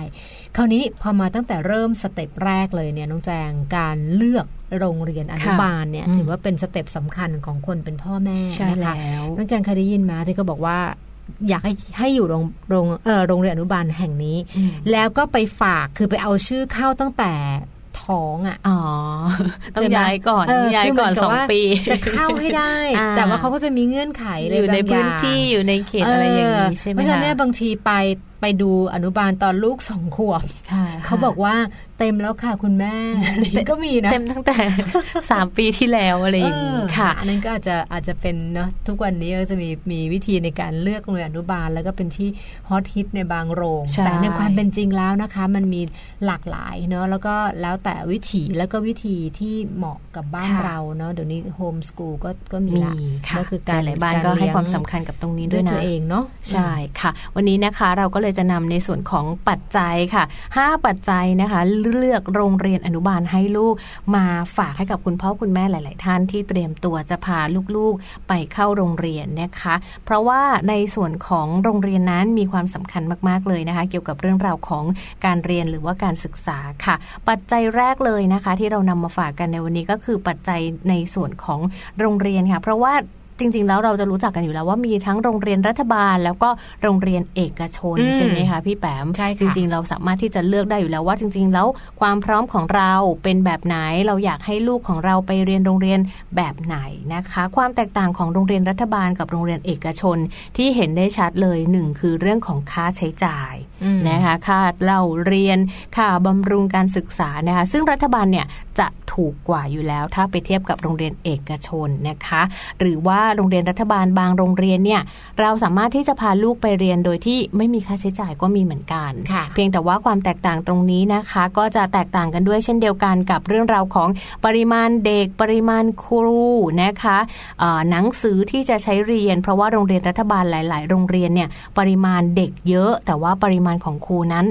คราวนี้พอมาตั้งแต่เริ่มสเต็ปแรกเลยเนี่ยน้องแจงการเลือกโรงเรียนอนุบาลเนี่ยอืมถือว่าเป็นสเต็ปสำคัญของคนเป็นพ่อแม่ใช่นะคะแล้วน้องแจงเคยได้ยินมาที่เขาบอกว่าอยากให้ให้อยู่โรงโรงเออโรงเรียนอนุบาลแห่งนี้อืมแล้วก็ไปฝากคือไปเอาชื่อเข้าตั้งแต่ ท้องอะอ๋อต้องใช่ไหมย้ายก่อนเออย้ายคือเหมืก่ออนนกับสองว่าปี จะเข้าให้ได้อ่าแต่ว่าเขาก็จะมีเงื่อนไขอยู่ในบางพื้นอย่างที่อยู่ในเขตอะไรอย่างนี้ใช่ไหมเพราะฉะนั้นคะเนี่ยบางทีไปไปดูอนุบาลตอนลูกสองขวบค่ะเขาบอกว่าเต็มแล้วค่ะคุณแม่แต่ก็มีนะ เต็มตั้งแต่สามปีที่แล้วอะไรอย่างนี้เออค่ะ อันนั้นก็อาจจะอาจจะเป็นเนาะทุกวันนี้ก็จะมีมีวิธีในการเลือกโรงเรียนอนุบาล แล้วก็เป็นที่ฮอตฮิตในบางโรงใช่แต่ในความเป็นจริงแล้วนะคะ มันมีหลากหลายเนาะแล้วก็แล้วแต่วิถีแล้วก็วิธีที่เหมาะกับบ้านเราเนาะเดี๋ยวนี้โฮมสกูลก็ก็มีมีละค่ะก็คือการหลายๆบ้านก็ให้ความสำคัญกับตรงนี้ด้ด้ววยยตันะวเองเนาะใช่ค่ะ วันนี้นะคะเราก็เลยจะนำในส่วนของปัจจัยค่ะ 5 ปัจจัยนะคะเลือกโรงเรียนอนุบาลให้ลูก มาฝากให้กับคุณพ่อคุณแม่หลาย ๆ ท่านที่เตรียมตัวจะพาลูก ๆ ไปเข้าโรงเรียนนะคะ เพราะว่าในส่วนของโรงเรียนนั้นมีความสำคัญมาก ๆ เลยนะคะ เกี่ยวกับเรื่องราวของการเรียนหรือว่าการศึกษาค่ะ ปัจจัยแรกเลยนะคะ ที่เรานำมาฝากกันในวันนี้ก็คือปัจจัยในส่วนของโรงเรียนค่ะ เพราะว่า จริง ๆ แล้วเราจะรู้จักกันอยู่แล้วว่ามีทั้งโรงเรียนรัฐบาล แล้วก็โรงเรียนเอกชนอืมใช่ไหมคะพี่แปมใช่ค่ะจริง ๆ เราสามารถที่จะเลือกได้อยู่แล้วว่าจริง ๆ แล้วความพร้อมของเราเป็นแบบไหนเราอยากให้ลูกของเราไปเรียนโรงเรียนแบบไหนนะคะ ความแตกต่างของโรงเรียนรัฐบาลกับโรงเรียนเอกชนที่เห็นได้ชัดเลยหนึ่งคือเรื่องของค่าใช้จ่ายอืมนะคะค่าเราเรียนค่าบำรุงการศึกษานะคะซึ่งรัฐบาลเนี่ยจะถูกกว่าอยู่แล้ว ถ้าไปเทียบกับโรงเรียนเอกชนนะคะ หรือว่าโรงเรียนรัฐบาลบางโรงเรียนเนี่ยเราสามารถที่จะพาลูกไปเรียนโดยที่ไม่มีค่าใช้จ่ายก็มีเหมือนกันค่ะเพียงแต่ว่าความแตกต่างตรงนี้นะคะ ก็จะแตกต่างกันด้วยเช่นเดียวกันกับเรื่องราวของปริมาณเด็กปริมาณครูนะคะเอ่อหนังสือที่จะใช้เรียน เพราะว่าโรงเรียนรัฐบาลหลาย ๆ โรงเรียนเนี่ยปริมาณเด็กเยอะ แต่ว่าปริมาณของครูนั้น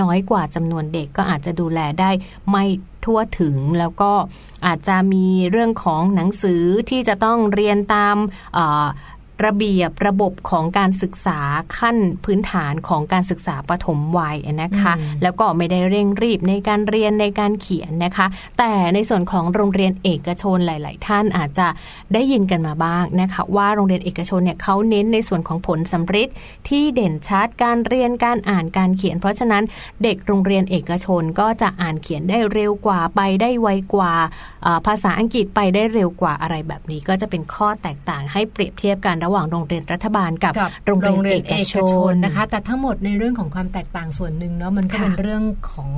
น้อยกว่าจำนวนเด็กก็อาจจะดูแลได้ไม่ทั่วถึง แล้วก็อาจจะมีเรื่องของหนังสือที่จะต้องเรียนตาม ระเบียบระบบของการศึกษาขั้นพื้นฐานของการศึกษาปฐมวัยนะคะอืมแล้วก็ไม่ได้เร่งรีบในการเรียนในการเขียนนะคะ แต่ในส่วนของโรงเรียนเอกชนหลาย ๆ ท่านอาจจะได้ยินกันมาบ้างนะคะ ว่าโรงเรียนเอกชนเนี่ยเขาเน้นในส่วนของผลสำฤทธิ์ที่เด่นชัดการเรียนการอ่านการเขียน เพราะฉะนั้นเด็กโรงเรียนเอกชนก็จะอ่านเขียนได้เร็วกว่าไปได้ไวกว่าอ่าภาษาอังกฤษไปได้เร็วกว่าอะไรแบบนี้ ก็จะเป็นข้อแตกต่างให้เปรียบเทียบกันระหว่างโรงเรียนรัฐบาลกับกับโรงเรียนเอกชนนะคะ แต่ทั้งหมดในเรื่องของความแตกต่างส่วนหนึ่งเนาะมันก็ค่ะเป็นเรื่องของ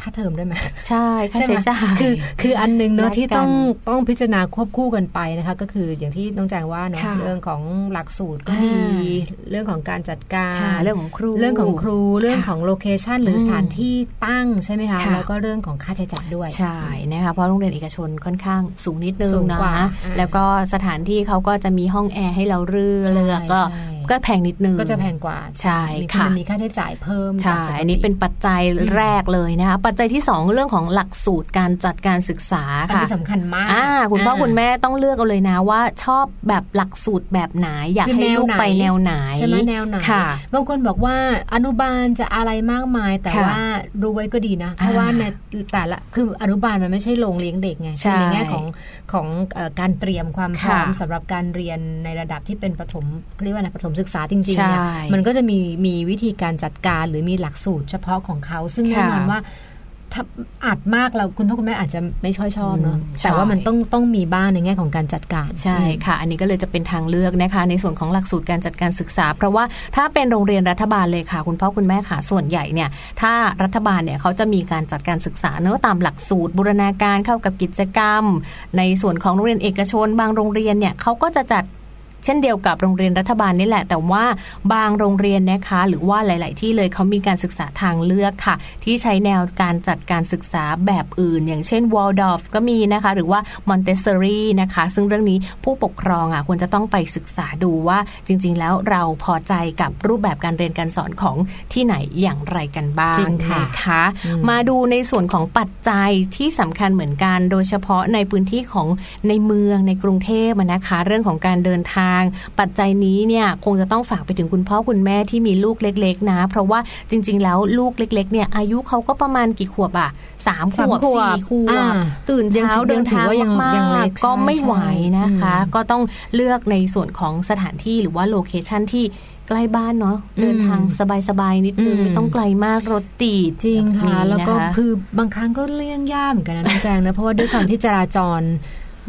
ค่าเทอมด้วยไหมใช่ค่าใช่ไหมใช้จ่ายคือคืออันหนึงเนาะแลกกันที่ต้องต้องพิจารณาควบคู่กันไปนะคะ ก็คืออย่างที่น้องแจงว่าเนาะค่ะเรื่องของหลักสูตรก็อ่ามีเรื่องของการจัดการค่ะเรื่องของครูเรื่องของครูเรื่องค่ะของโลเคชันหรือสถานที่ตั้งใช่ไหมคะค่ะแล้วก็เรื่องของค่าใช้จ่ายด้วยใช่นะคะเพราะโรงเรียนเอกชนค่อนข้างสูงนิดนึสูงงนะกว่าอ่าแล้วก็สถานที่เขาก็จะมีห้องแอร์ให้เราเลือกใช่เลือก ก็ใช่ก็แพงนิดนึงก็จะแพงกว่าใช่มีค่ะมันมีค่าใช้จ่ายเพิ่มใช่จากปกติอันนี้เป็นปัจจัยแรกเลยนะคะปัจจัยที่ 2 เรื่องของหลักสูตรการจัดการศึกษาอันค่ะนี้สำคัญมากอ่าคุณพ่อคุณแม่ต้องเลือกเอาเลยนะว่าชอบแบบหลักสูตรแบบไหนอยากคือให้ลูกแนวไหนไปแนวไหนใช่ไหมแนวไหนค่ะบางคนบอกว่าอนุบาลจะอะไรมากมาย แต่ค่ะว่ารู้ไว้ก็ดีนะ เพราะอ่าว่าในแต่ละคืออนุบาลมันไม่ใช่โรงเลี้ยงเด็กไงใช่ในแง่ของของเอ่อการเตรียมความพร้อมค่ะสำหรับการเรียนในระดับที่เป็นประถมเรียกว่าอะไรประถมศึกษาจริงๆเนี่ยใช่มันก็จะมีมีวิธีการจัดการหรือมีหลักสูตรเฉพาะของเขา ซึ่งแน่นอนค่ะว่าถ้าอัดมากเราคุณพ่อคุณแม่อาจจะไม่ช่อยชอบเนาะอืมใช่แต่ว่ามันต้องต้องมีบ้างในแง่ของการจัดการใช่ค่ะ อันนี้ก็เลยจะเป็นทางเลือกนะคะ ในส่วนของหลักสูตรการจัดการศึกษา เพราะว่าถ้าเป็นโรงเรียนรัฐบาลเลยค่ะ คุณพ่อคุณแม่ค่ะส่วนใหญ่เนี่ย ถ้ารัฐบาลเนี่ยเขาจะมีการจัดการศึกษาเนื้อะตามหลักสูตรบูรณาการเข้ากับกิจกรรม ในส่วนของโรงเรียนเอกชน บางโรงเรียนเนี่ยเขาก็จะจัด เช่นเดียวกับโรงเรียนรัฐบาลนี่แหละ แต่ว่าบางโรงเรียนนะคะ หรือว่าหลาย ๆ ที่เลยเขามีการศึกษาทางเลือกค่ะ ที่ใช้แนวการจัดการศึกษาแบบอื่น อย่างเช่นวอลดอฟก็มีนะคะ หรือว่ามอนเตสซอรีนะคะ ซึ่งเรื่องนี้ผู้ปกครองอะควรจะต้องไปศึกษาดูว่าจริง ๆ แล้วเราพอใจกับรูปแบบการเรียนการสอนของที่ไหนอย่างไรกันบ้างจริงค่ะนะคะมาดูในส่วนของปัจจัยที่สำคัญเหมือนกัน โดยเฉพาะในพื้นที่ของในเมืองในกรุงเทพอะนะคะ เรื่องของการเดินทางปัจจัยนี้เนี่ยคงจะต้องฝากไปถึงคุณพ่อคุณแม่ที่มีลูกเล็ก ๆ นะ เพราะว่าจริง ๆ แล้วลูกเล็ก ๆ เนี่ยอายุเขาก็ประมาณกี่ขวบอะสามขสามวบขวบสี่ขวอ่าบตื่นเช้ายังถือเดินทางว่ายังมายังเล็กกๆก็ไม่ไหวนะคะใช่ก็ต้องเลือกในส่วนของสถานที่หรือว่าโลเคชันที่ใกล้บ้านเนาะเดินทางสบายๆนิดนึงอืมไม่ต้องไกลมากรถติดจริงค่ะบบนี้แล้วก็นะคะคือบางครั้งก็เลี่ยงยากเหมือนกันนะน้องแจงนะเพราะว่าด้วยความที่จราจร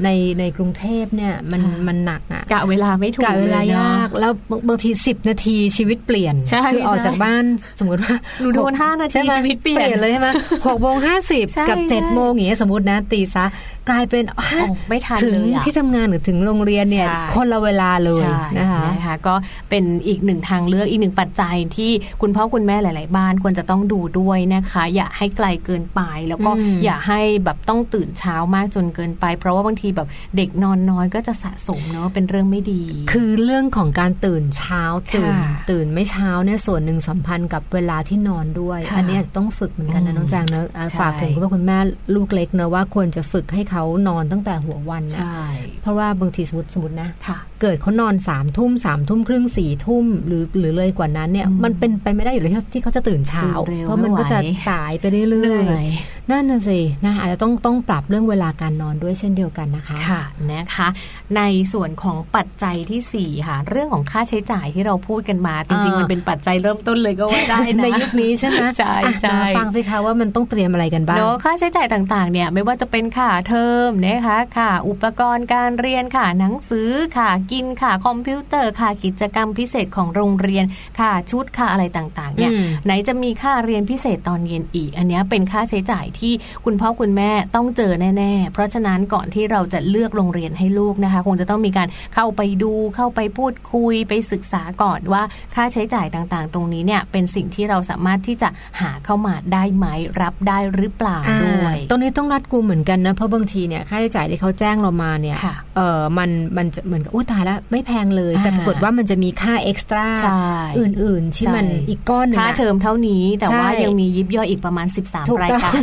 ในในกรุงเทพเนี่ยมันค่ะมันหนักอะกะเวลาไม่ถูกกะเวลายากเนอะแล้วบางบางทีสิบนาทีชีวิตเปลี่ยนใช่คือออกใช่จากบ้านสมมติว่าหนูโดนห้านาทีใช่ไหมชีวิตเปลี่ยนเลยใช่ไหมหกโมงห้าสิบใช่กับเจ็ดใช่โมงอย่างเงี้ยสมมตินะตีซะ กลายเป็นฮะโอ้ไม่ทันถึงเลยอะที่ทำงานหรือถึงโรงเรียนเนี่ยใช่คนละเวลาเลยใช่นะคะนะคะก็เป็นอีกหนึ่งทางเลือกอีกหนึ่งปัจจัยที่คุณพ่อคุณแม่หลาย ๆ บ้านควรจะต้องดูด้วยนะคะ อย่าให้ไกลเกินไปแล้วก็อืมอย่าให้แบบต้องตื่นเช้ามากจนเกินไป เพราะว่าบางทีแบบเด็กนอนน้อยก็จะสะสมเนอะเป็นเรื่องไม่ดี คือเรื่องของการตื่นเช้าตื่นค่ะตื่นไม่เช้าเนี่ยส่วนหนึ่งสัมพันธ์กับเวลาที่นอนด้วยค่ะอันนี้อาจจะต้องฝึกเหมือนกันอืนะมน้องแจงเนอะอะใช่ฝากถึงคุณพ่อคุณแม่ลูกเล็กเนอะว่าควรจะฝึกให้เขานอนตั้งแต่หัววันนะใช่เพราะว่าบางทีสมมติสมมตินะค่ะเกิดเขานอนสามทุ่มสามทุ่มครึ่งสี่ทุ่มหรือหรือเลยกว่านั้นเนี่ยอืมมันเป็นไปไม่ได้อยู่เลยที่เขาจะตื่นเช้าตื่นเร็วเพราะมันก็จะไม่ไหวสายไปเรื่เหอยนื่อยๆนั่นน่ะสินะอาจจะต้องต้องปรับเรื่องเวลาการนอนด้วยเช่นเดียวกันนะคะค่ะนะคะ ในส่วนของปัจจัยที่4ค่ะเรื่องของค่าใช้จ่ายที่เราพูดกันมา จริงๆอ่ามัมันเป็นปัจจัยเริ่มต้นเลยก็ว่าได้นะในยุคนี้ใช่ไหมใช่อะใช่มาฟังสิคะว่ามันต้องเตรียมอะไรกันบ้างเนอะค่าใช้จ่ายต่างๆเนี่ยไม่ว่าจะเป็นค่าเทอมนะคะค่ะอุปกรณ์การเรียนค่ะหนังสือค่ะกินค่ะคอมพิวเตอร์ค่ะกิจกรรมพิเศษของโรงเรียนค่ะชุดค่ะอะไรต่างๆเนี่ยอืมไหนจะมีค่าเรียนพิเศษตอนเย็นอีก อันเนี้ยเป็นค่าใช้จ่ายที่คุณพ่อคุณแม่ต้องเจอแน่ ๆ เพราะฉะนั้นก่อนที่เราจะเลือกโรงเรียนให้ลูกนะคะ คงจะต้องมีการเข้าไปดูเข้าไปพูดคุยไปศึกษาก่อนว่าค่าใช้จ่ายต่างๆ ตรงนี้เนี่ยเป็นสิ่งที่เราสามารถที่จะหาเข้ามาได้ไหมรับได้หรือเปล่าอ่าด้วยตรงนี้ต้องรัดกุมเหมือนกันนะเพราะบางทีเนี่ยค่าใช้จ่ายที่เขาแจ้งเรามาเนี่ยค่ะเออมันมันจะเหมือนกับอุ้ตายแล้วไม่แพงเลยอ่าแต่ปรากฏว่ามันจะมีค่าเอ็กซ์ตร้าใช่อื่นๆ ที่มันใช่อีกก้อนหนึงค่าอะเทอมเท่านี้แต่ว่าใช่ยังมียิบย่อยอีกประมาณถู13กรายต้องการ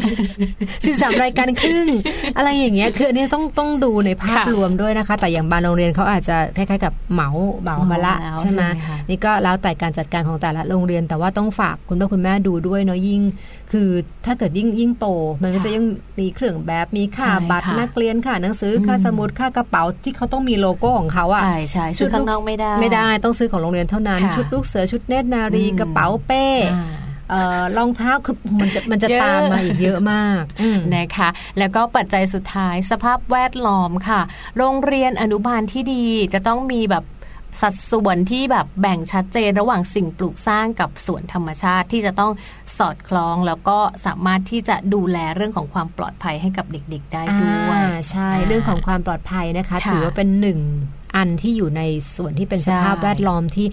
สิบสามรายการครึ่ง อะไรอย่างเงี้ยคืออันนี้ต้องต้องดูในภาพค่ะรวมด้วยนะคะ แต่อย่างบางโรงเรียนเขาอาจจะคล้ายๆกับเหมาเหมามาละเหมาแล้วใช่ไหมใช่ไหมคะนี่ก็แล้วแต่การจัดการของแต่ละโรงเรียน แต่ว่าต้องฝากคุณพ่อคุณแม่ดูด้วยเนาะยิ่ง คือถ้าเกิดยิ่งยิ่งโต มันก็จะยิ่งมีเครื่องแบบมีค่าใช่บัตรค่ะนักเรียนค่าหนังสือค่าอืมสมุดค่ากระเป๋าที่เขาต้องมีโลโก้ของเขาอะใช่ใช่ชุดข้างนอกไม่ได้ ไม่ได้ต้องซื้อของโรงเรียนเท่านั้นค่ะชุดลูกเสือชุดเนตรนารีอืมกระเป๋าเป้อ่าเอ่อ รองเท้าคือมันจะมันจะเยอะตามมาอีกเยอะมากอืมนะคะ แล้วก็ปัจจัยสุดท้ายสภาพแวดล้อมค่ะ โรงเรียนอนุบาลที่ดีจะต้องมีแบบสัดส่วนที่แบบแบ่งชัดเจนระหว่างสิ่งปลูกสร้างกับสวนธรรมชาติที่จะต้องสอดคล้องแล้วก็สามารถที่จะดูแลเรื่องของความปลอดภัยให้กับเด็ก ๆ ได้ด้วยอ่าใช่เรื่องของความปลอดภัยนะคะค่ะถือว่าเป็นหนึ่งอันที่อยู่ในส่วนที่เป็นใช่สภาพแวดล้อมที่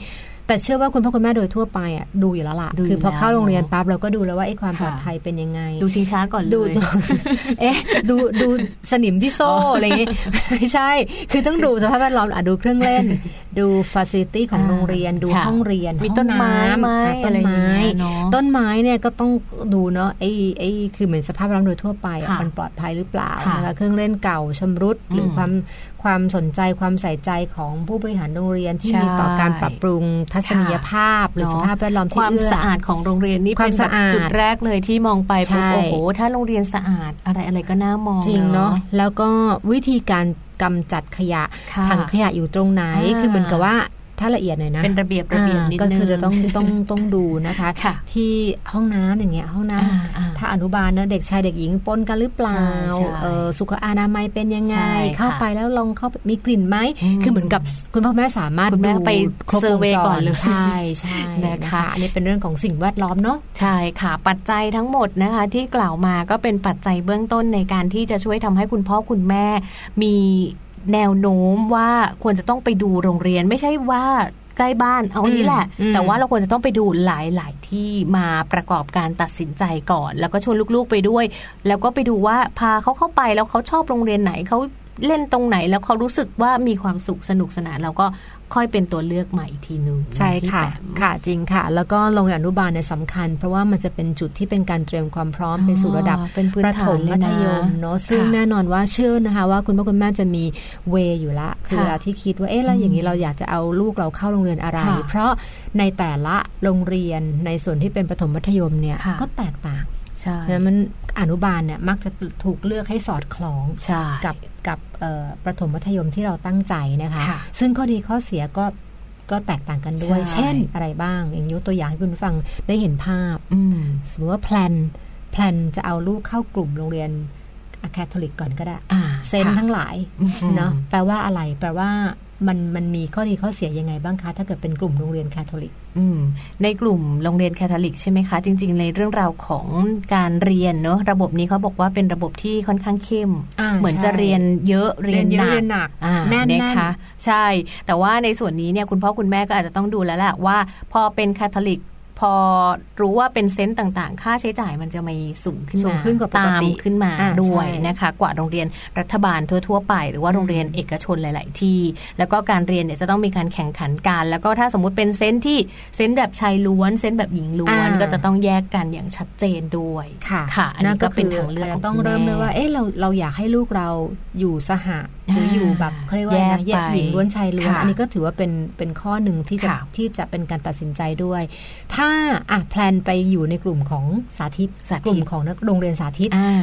แต่เชื่อว่าคุณพ่อคุณแม่โดยทั่วไปอะดูอยู่แล้วล่ะดูอยู่คือพอเข้าแล้วโรงเรียนปั๊บเราก็ดูแล้วว่าไอ้ความค่ะปลอดภัยเป็นยังไง ดูชิงช้าก่อนเลดูยเอ๊ะดูดูสนิมที่โซ่อ๋อออะไรอย่างงี้ไม่ใช่ คือต้องดูสภาพแวดล้อมอะดูเครื่องเล่น ดูฟ a ซิลิตี้ของอ่าโรงเรียนดูค่ะห้องเรียนมีห้องต้นไม้ำไหมอะต้อะไรนอย่างไม้เงี้ยเนอะต้นไม้เนี่ยก็ต้องดูเนาะไอ้ไอ้คือเหมือนสภาพแวดล้อมโดยทั่วไปอะค่ะมันปลอดภัยหรือเปล่าค่ะนะคะเครื่องเล่นเก่าชำรุดหรืออมความ ความสนใจความใส่ใจของผู้บริหารโรงเรียนที่ใช่มีต่อการปรับปรุงทัศนียภาพ หรือเนอะสภาพแวดล้อมที่ความเอื้อสะอาดของโรงเรียนนี่ความเป็นแบบสะอาดจุดแรกเลยที่มองไปปุ๊บใช่โอ้โหถ้าโรงเรียนสะอาดอะไรอะไรก็น่ามองจริงเนาะแล้วก็วิธีการกำจัดขยะค่ะถังขยะอยู่ตรงไหนอ่าคือเหมือนกับว่า ถ้าละเอียดหน่อยนะเป็นระเบียบระเบียบนิดก็นึงคือจะต้องต้องต้องดูนะคะค่ะที่ห้องน้ำอย่างเงี้ยห้องน้ำอ่าอ่าถ้าอนุบาลนะเด็กชายเด็กหญิงปนกันหรือเปล่าใช่ใช่เอ่อสุขอนามัยเป็นยังไงใช่ค่ะเข้าไปแล้วลองเข้าไปมีกลิ่นไหมอืมคือเหมือนกับคุณพ่อแม่สามารถคุณแม่ดูไปครบวง survey จรก่อนเลยใช่ใช่นะคะนะคะอันนี้เป็นเรื่องของสิ่งแวดล้อมเนาะใช่ค่ะ ปัจจัยทั้งหมดนะคะ ที่กล่าวมาก็เป็นปัจจัยเบื้องต้นในการที่จะช่วยทำให้คุณพ่อคุณแม่มี แนวโน้มว่าควรจะต้องไปดูโรงเรียนไม่ใช่ว่าใกล้บ้านเอาอันนี้แหละอืมแต่ว่าเราควรจะต้องไปดูหลาย ๆ ที่มาประกอบการตัดสินใจก่อน แล้วก็ชวนลูกๆไปด้วย แล้วก็ไปดูว่าพาเขาเข้าไปแล้วเขาชอบโรงเรียนไหนเขา เล่นตรงไหนแล้วเขารู้สึกว่ามีความสุขสนุกสนานเราก็ค่อยเป็นตัวเลือกใหม่อีกทีนึงใช่ค่ะพี่แปมค่ะจริงค่ะ แล้วก็โรงเรียนอนุบาลเนี่ยสำคัญ เพราะว่ามันจะเป็นจุดที่เป็นการเตรียมความพร้อมไปสู่ระดับอ๋อเป็นพื้นประถฐานมเลมัยธนะยมเนาะซึ่งค่ะแน่นอนว่าเชื่อนะคะว่าคุณพ่อคุณแม่จะมีเวอยู่ละคือค่ะเวลาที่คิดว่าเอ๊ะแล้วอย่างนี้เราอยากจะเอาลูกเราเข้าโรงเรียนอะไรค่ะเพราะในแต่ละโรงเรียนในส่วนที่เป็นประถมมัธยมเนี่ยค่ะก็แตกต่างใช่นะมัน อนุบาลเนี่ยมักจะถูกเลือกให้สอดคล้องใช่กับกับเอ่อประถมมัธยมที่เราตั้งใจนะคะค่ะซึ่งข้อดีข้อเสียก็ก็แตกต่างกันด้วยใช่เช่นอะไรบ้าง อย่างยกตัวอย่างให้คุณฟังได้เห็นภาพอืมสมมติว่า plan plan จะเอาลูกเข้ากลุ่มโรงเรียนแคทอลิกก่อนก็ได้อ่าเซนต์ค่ะทั้งหลายอืมเนาะแปลว่าอะไรแปลว่า มันมันมีข้อดีข้อเสียยังไงบ้างคะ ถ้าเกิดเป็นกลุ่มโรงเรียนแคทอลิกอืมในกลุ่มโรงเรียนแคทอลิกใช่ไหมคะ จริง ๆ ในเรื่องราวของการเรียนเนอะระบบนี้เขาบอกว่าเป็นระบบที่ค่อนข้างเข้มอ่าเหมือนใช่จะเรียนเยอะเรียนเยหอะนักเรียนหนักอ่าแน่นนะคะใช่ แต่ว่าในส่วนนี้เนี่ยคุณพ่อคุณแม่ก็อาจจะต้องดูแล้วแหละว่า พอเป็นคาทอลิก พอรู้ว่าเป็นเซนต์ต่างๆ ค่าใช้จ่ายมันจะมีสูงขึ้นมาสูงขึ้นกว่าปกติตามขึ้นมาอ่าด้วยใช่นะคะกว่าโรงเรียนรัฐบาลทั่วๆไป หรือว่าโรงเรียนเอกชนหลาย ๆ ที่ แล้วก็การเรียนเนี่ยจะต้องมีการแข่งขันกัน แล้วก็ถ้าสมมุติเป็นเซนต์ที่เซนต์แบบชายล้วนเซนต์แบบหญิงล้วนอ่าก็จะต้องแยกกันอย่างชัดเจนด้วยค่ะค่ะอันนี้นั่นก็เป็นทางเลือกาจขจะองต้องคุณเริ่มแม่เลยว่าเอ๊ะเราเราอยากให้ลูกเราอยู่สหะหรืออยู่แบบเขาเรียกว่าอะไรนะแยกไปหญิงล้วนชายล้วนค่ะอันนี้ก็ถือว่าเป็นเป็นข้อหนึ่งที่จะค่ะที่จะเป็นการตัดสินใจด้วย ถ้าอะแพลนไปอยู่ในกลุ่มของสาธิตสาธิตกลุ่มของนักโรงเรียนสาธิตอ่า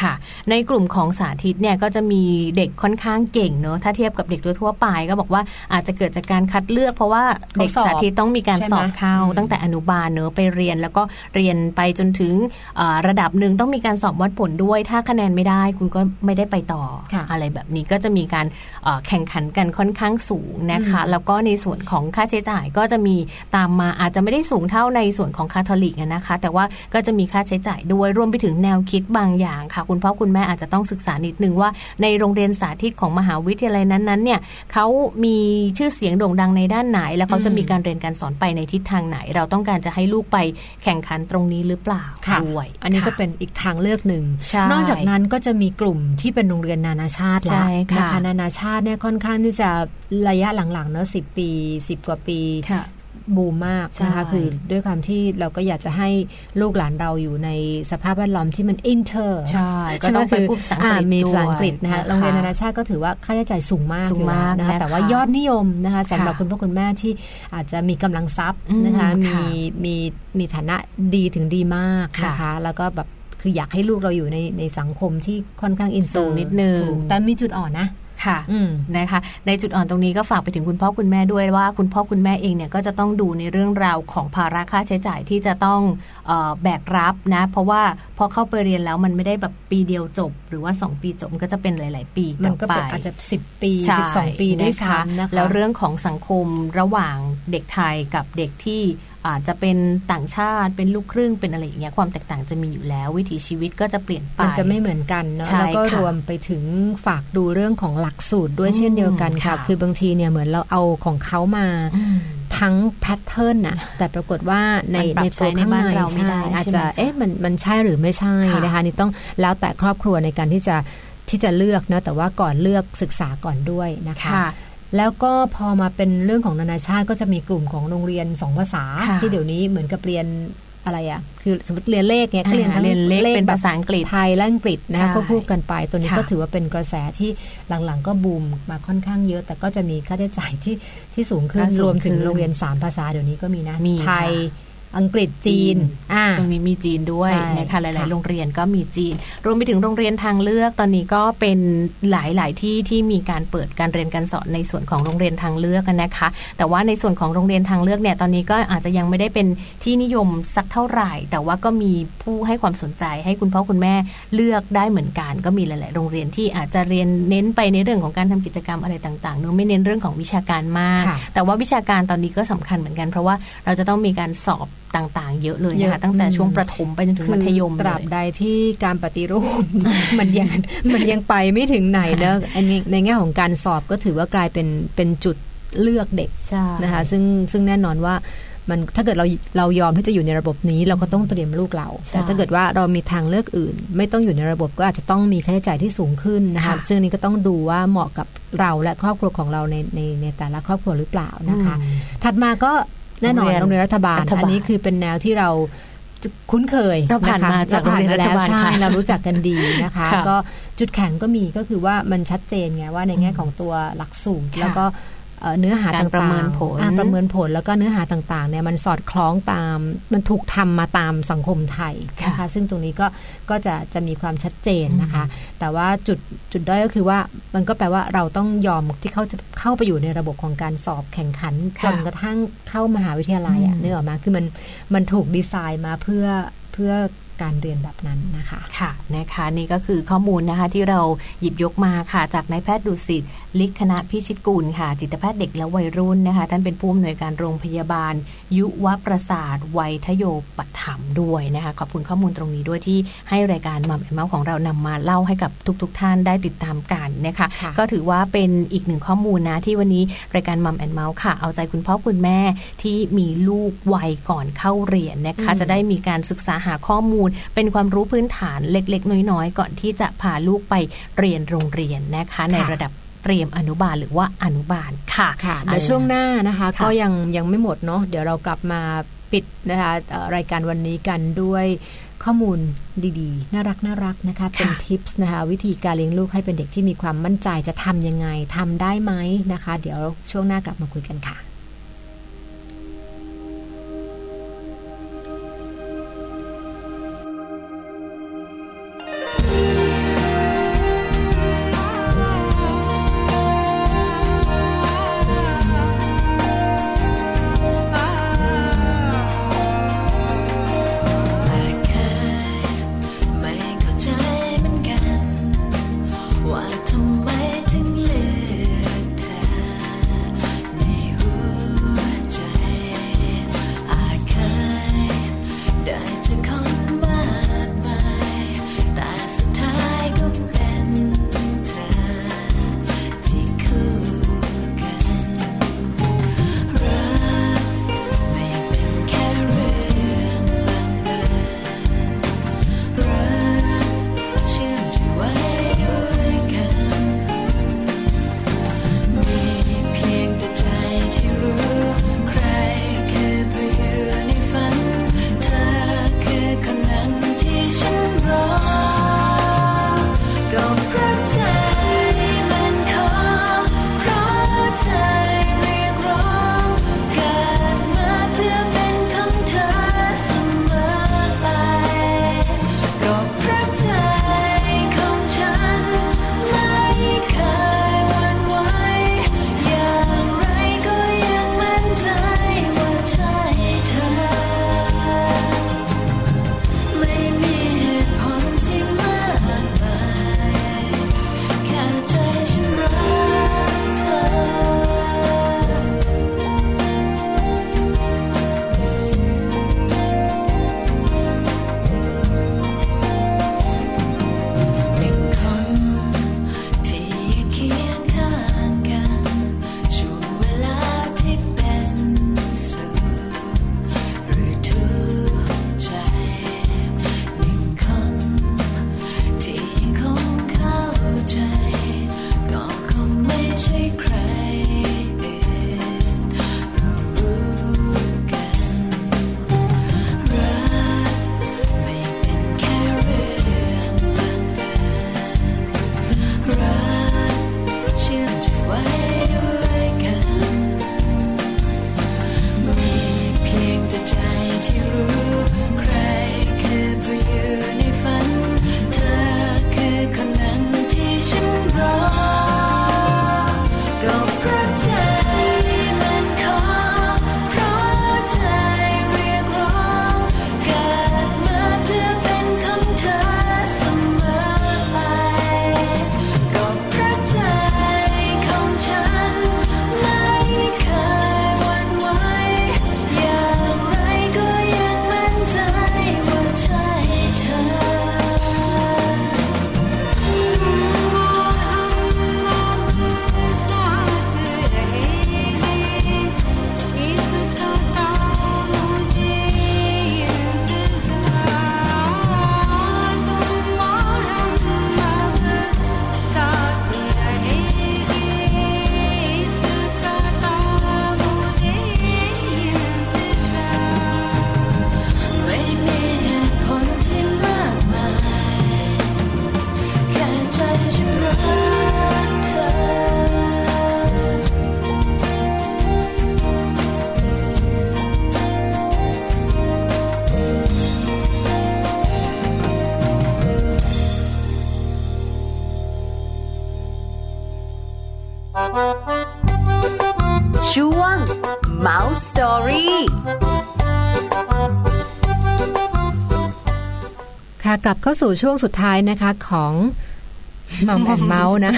ค่ะ ในกลุ่มของสาธิตเนี่ยก็จะมีเด็กค่อนข้างเก่งเนอะถ้าเทียบกับเด็กทั่วๆไป ก็บอกว่าอาจจะเกิดจากการคัดเลือก เพราะว่าเด็กเขาสอบสาธิตต้องมีการใช่ไหมสอบเข้าอืมตั้งแต่อนุบาลเนอะไปเรียนแล้วก็เรียนไปจนถึงเอ่อระดับหนึ่งต้องมีการสอบวัดผลด้วย ถ้าคะแนนไม่ได้คุณก็ไม่ได้ไปต่อค่ะอะไรแบบนี้ก็จะมีการเอ่อแข่งขันกันค่อนข้างสูงนะคะแล้วก็ในส่วนของค่าใช้จ่ายก็จะมีตามมาอาจจะไม่ได้สูงเท่าในส่วนของคาทอลิกอะนะคะ แต่ว่าก็จะมีค่าใช้จ่ายด้วยรวมไปถึงแนวคิดบางอย่างค่ะ คุณพ่อคุณแม่อาจจะต้องศึกษานิดนึงว่าในโรงเรียนสาธิตของมหาวิทยาลัยนั้นๆเนี่ยเขามีชื่อเสียงโด่งดังในด้านไหน แล้วเขาจะมีการเรียนการสอนไปในทิศทางไหน เราต้องการจะให้ลูกไปแข่งขันตรงนี้หรือเปล่าค่ะด้วยอันนี้ก็ค่ะเป็นอีกทางเลือกหนึ่งใช่นอกจากนั้นก็จะมีกลุ่มที่เป็นโรงเรียนนานาชาติใช่ละค่ะนะคะนานาชาติเนี่ยค่อนข้างที่จะระยะหลังๆเนอะสิปีสิบกว่าปีค่ะบูมมากนะคะใช่คือด้วยความที่เราก็อยากจะให้ลูกหลานเราอยู่ในสภาพแวดล้อมที่มันอินเตอร์ใช่ก็ต้องไปพูดภาษาอังกฤษมีภาษาอังกฤษด้วยนะคะนะคะโรงเรียนนานาชาติก็ถือว่าค่าใช้จ่ายสูงมากสูงมากอยู่แล้วนะคะนะคะแต่ว่ายอดนิยมนะคะสำหรับค่ะคุณพ่อคุณแม่ที่อาจจะมีกำลังทรัพย์อืมนะคะค่ะมีมีมีฐานะดีถึงดีมากค่ะนะคะแล้วก็แบบ คืออยากให้ลูกเราอยู่ในในสังคมที่ค่อนข้างอินเตอสูร์งนิดนึงถูกแต่มีจุดอ่อนนะค่ะอืมนะคะ ในจุดอ่อนตรงนี้ก็ฝากไปถึงคุณพ่อคุณแม่ด้วยว่า คุณพ่อคุณแม่เองเนี่ยก็จะต้องดูในเรื่องราวของภาระค่าใช้จ่ายที่จะต้องเออแบกรับนะ เพราะว่าพอเข้าไปเรียนแล้วมันไม่ได้แบบปีเดียวจบ หรือว่า 2 ปีจบมันก็จะเป็นหลาย ๆ ปีมัต่นอก็ไปเป็นอาจจะสิบปีใช่สิบสองปีด้วยนะคะซ้ำนะคะแล้วเรื่องของสังคมระหว่างเด็กไทยกับเด็กที่ อาจจะเป็นต่างชาติเป็นลูกครึ่งเป็นอะไรอย่างเงี้ยความแตกต่างจะมีอยู่แล้ว วิถีชีวิตก็จะเปลี่ยนไปมันจะไม่เหมือนกันเนาะใช่แล้วก็ค่ะรวมไปถึงฝากดูเรื่องของหลักสูตรด้วยเช่นเดียวกันอืมค่ะค่ะ คือบางทีเนี่ยเหมือนเราเอาของเขามาอืมทั้งแพทเทิร์นน่ะแต่ปรากฏว่าในมันปรับในตัวข้างใช้ในบ้านในเราไม่ใช่ได้อาจใช่จะไหมเอ๊ะมันมันใช่หรือไม่ใช่ค่ะนะคะนี่ต้องแล้วแต่ครอบครัวในการที่จะที่จะเลือกนะแต่ว่าก่อนเลือกศึกษาก่อนด้วยนะคะค่ะ แล้วก็พอมาเป็นเรื่องของนานาชาติก็จะมีกลุ่มของโรงเรียนสองภาษาค่ะที่เดี๋ยวนี้เหมือนกับเรียนอะไรอะ คือสมมติเรียนเลขเนี่ยก็เรียนทั้งเรียนเลขเป็นแบบภาษาอังกฤษไทยและอังกฤษนะใช่คะควบคู่กันไป ตัวนี้ค่ะก็ถือว่าเป็นกระแสที่หลังๆ ก็บูมมาค่อนข้างเยอะ แต่ก็จะมีค่าใช้จ่ายที่ที่สูงขึ้นก็สูงรวมถึงขึ้นโรงเรียน 3 ภาษาเดี๋ยวนี้ก็มีนะมีไทยค่ะ อังกฤษจีนอ่าช่วงนี้มีจีนด้วยใช่นะคะหลายค่ะๆโรงเรียนก็มีจีน รวมไปถึงโรงเรียนทางเลือกตอนนี้ก็เป็นหลาย ๆ ที่ที่มีการเปิดการเรียนการสอนในส่วนของโรงเรียนทางเลือกกันนะคะ แต่ว่าในส่วนของโรงเรียนทางเลือกเนี่ยตอนนี้ก็อาจจะยังไม่ได้เป็นที่นิยมสักเท่าไหร่ แต่ว่าก็มีผู้ให้ความสนใจให้คุณพ่อคุณแม่เลือกได้เหมือนกัน ก็มีหลาย ๆ โรงเรียนที่อาจจะเรียนเน้นไปในเรื่องของการทำกิจกรรมอะไรต่างๆเนอะไม่เน้นเรื่องของวิชาการมากค่ะแต่ว่าวิชาการตอนนี้ก็สำคัญเหมือนกัน เพราะว่าเราจะต้องมีการสอบ ต่างๆ เยอะเลยเยนะอะคะตั้งแต่อืมช่วงประถมไปจนถึงมัธยมคือตเลราบยใดที่การปฏิรูปมันยังมันยังไปไม่ถึงไหนเนอะอันนี้ในแง่ของการสอบก็ถือว่ากลายเป็นเป็นจุดเลือกเด็กใช่นะคะ ซึ่งซึ่งแน่นอนว่ามันถ้าเกิดเราเรายอมที่จะอยู่ในระบบนี้ เราก็ต้องเตรียมลูกเราใช่แต่ถ้าเกิดว่าเรามีทางเลือกอื่น ไม่ต้องอยู่ในระบบก็อาจจะต้องมีค่าใช้จ่ายที่สูงขึ้นนะคะค่ะซึ่งอันนี้ก็ต้องดูว่าเหมาะกับเราและครอบครัวของเราในในในแต่ละครอบครัวหรือเปล่านะคะอืมถัดมาก็ แน่นอนโรงเรียนโรงเรียนรัฐบาลรัฐบาล อันนี้คือเป็นแนวที่เราคุ้นเคยเราผ่านะคะมาจากเผ่านมาแล้วโรงเรียนรัฐบาลใช่ค่ะเรารู้จักกันดีนะคะค่ะก็จุดแข็งก็มีก็คือว่ามันชัดเจนไงว่าในแง่ของตัวหลักสูตรค่ะแล้วก็ เอ่อเนื้อหาการต่างๆประเมินผลอ่าประเมินผลแล้วก็เนื้อหาต่างๆเนี่ยมันสอดคล้องตามมันถูกทำมาตามสังคมไทยนะคะค่ะซึ่งตรงนี้ก็ก็จะจะมีความชัดเจนนะคะ แต่ว่าจุดจุดด้อยก็คือว่ามันก็แปลว่าเราต้องยอมที่เขาจะเข้าไปอยู่ในระบบของการสอบแข่งขันค่ะจนกระทั่งเข้ามหาวิทยาลัยอะอืมนึกออกมาคือมันมันถูกดีไซน์มาเพื่อเพื่อการเรียนแบบนั้นนะคะ ค่ะนะคะนี่ก็คือข้อมูลนะคะที่เราหยิบยกมาค่ะ จากนายแพทย์ดุสิตลิขนะพิชิตกุลค่ะ จิตแพทย์เด็กและวัยรุ่นนะคะ ท่านเป็นผู้อำนวยการโรงพยาบาล ยุวประสาทไวทโยปถัมภ์ด้วยนะคะ ขอบคุณข้อมูลตรงนี้ด้วยที่ให้รายการมัมแอนเมาส์ของเรานำมาเล่าให้กับทุกๆท่านได้ติดตามกันนะคะค่ะก็ถือว่าเป็นอีกหนึ่งข้อมูลนะที่วันนี้รายการมัมแอนเมาส์ค่ะ เอาใจคุณพ่อคุณแม่ที่มีลูกวัยก่อนเข้าเรียนนะคะ จะได้มีการศึกษาหาข้อมูลเป็นความรู้พื้นฐานเล็ก ๆ น้อยๆ ก่อนที่จะพาลูกไปเรียนโรงเรียนนะคะ ในระดับเตรียมอนุบาลหรือว่าอนุบาลค่ะค่ะเดี๋ยวช่วงหน้านะคะค่ะก็ยังยังไม่หมดเนาะเดี๋ยวเรากลับมาปิดนะคะเอ่อรายการวันนี้กันด้วยข้อมูลดีๆ น่ารักน่ารักนะคะเป็นทิปส์นะคะวิธีการเลี้ยงลูกให้เป็นเด็กที่มีความมั่นใจจะทำยังไงทำได้ไหมนะคะ เดี๋ยวช่วงหน้ากลับมาคุยกันค่ะาสู่ช่วงสุดท้ายนะคะของมัมแอนเมาส์นะ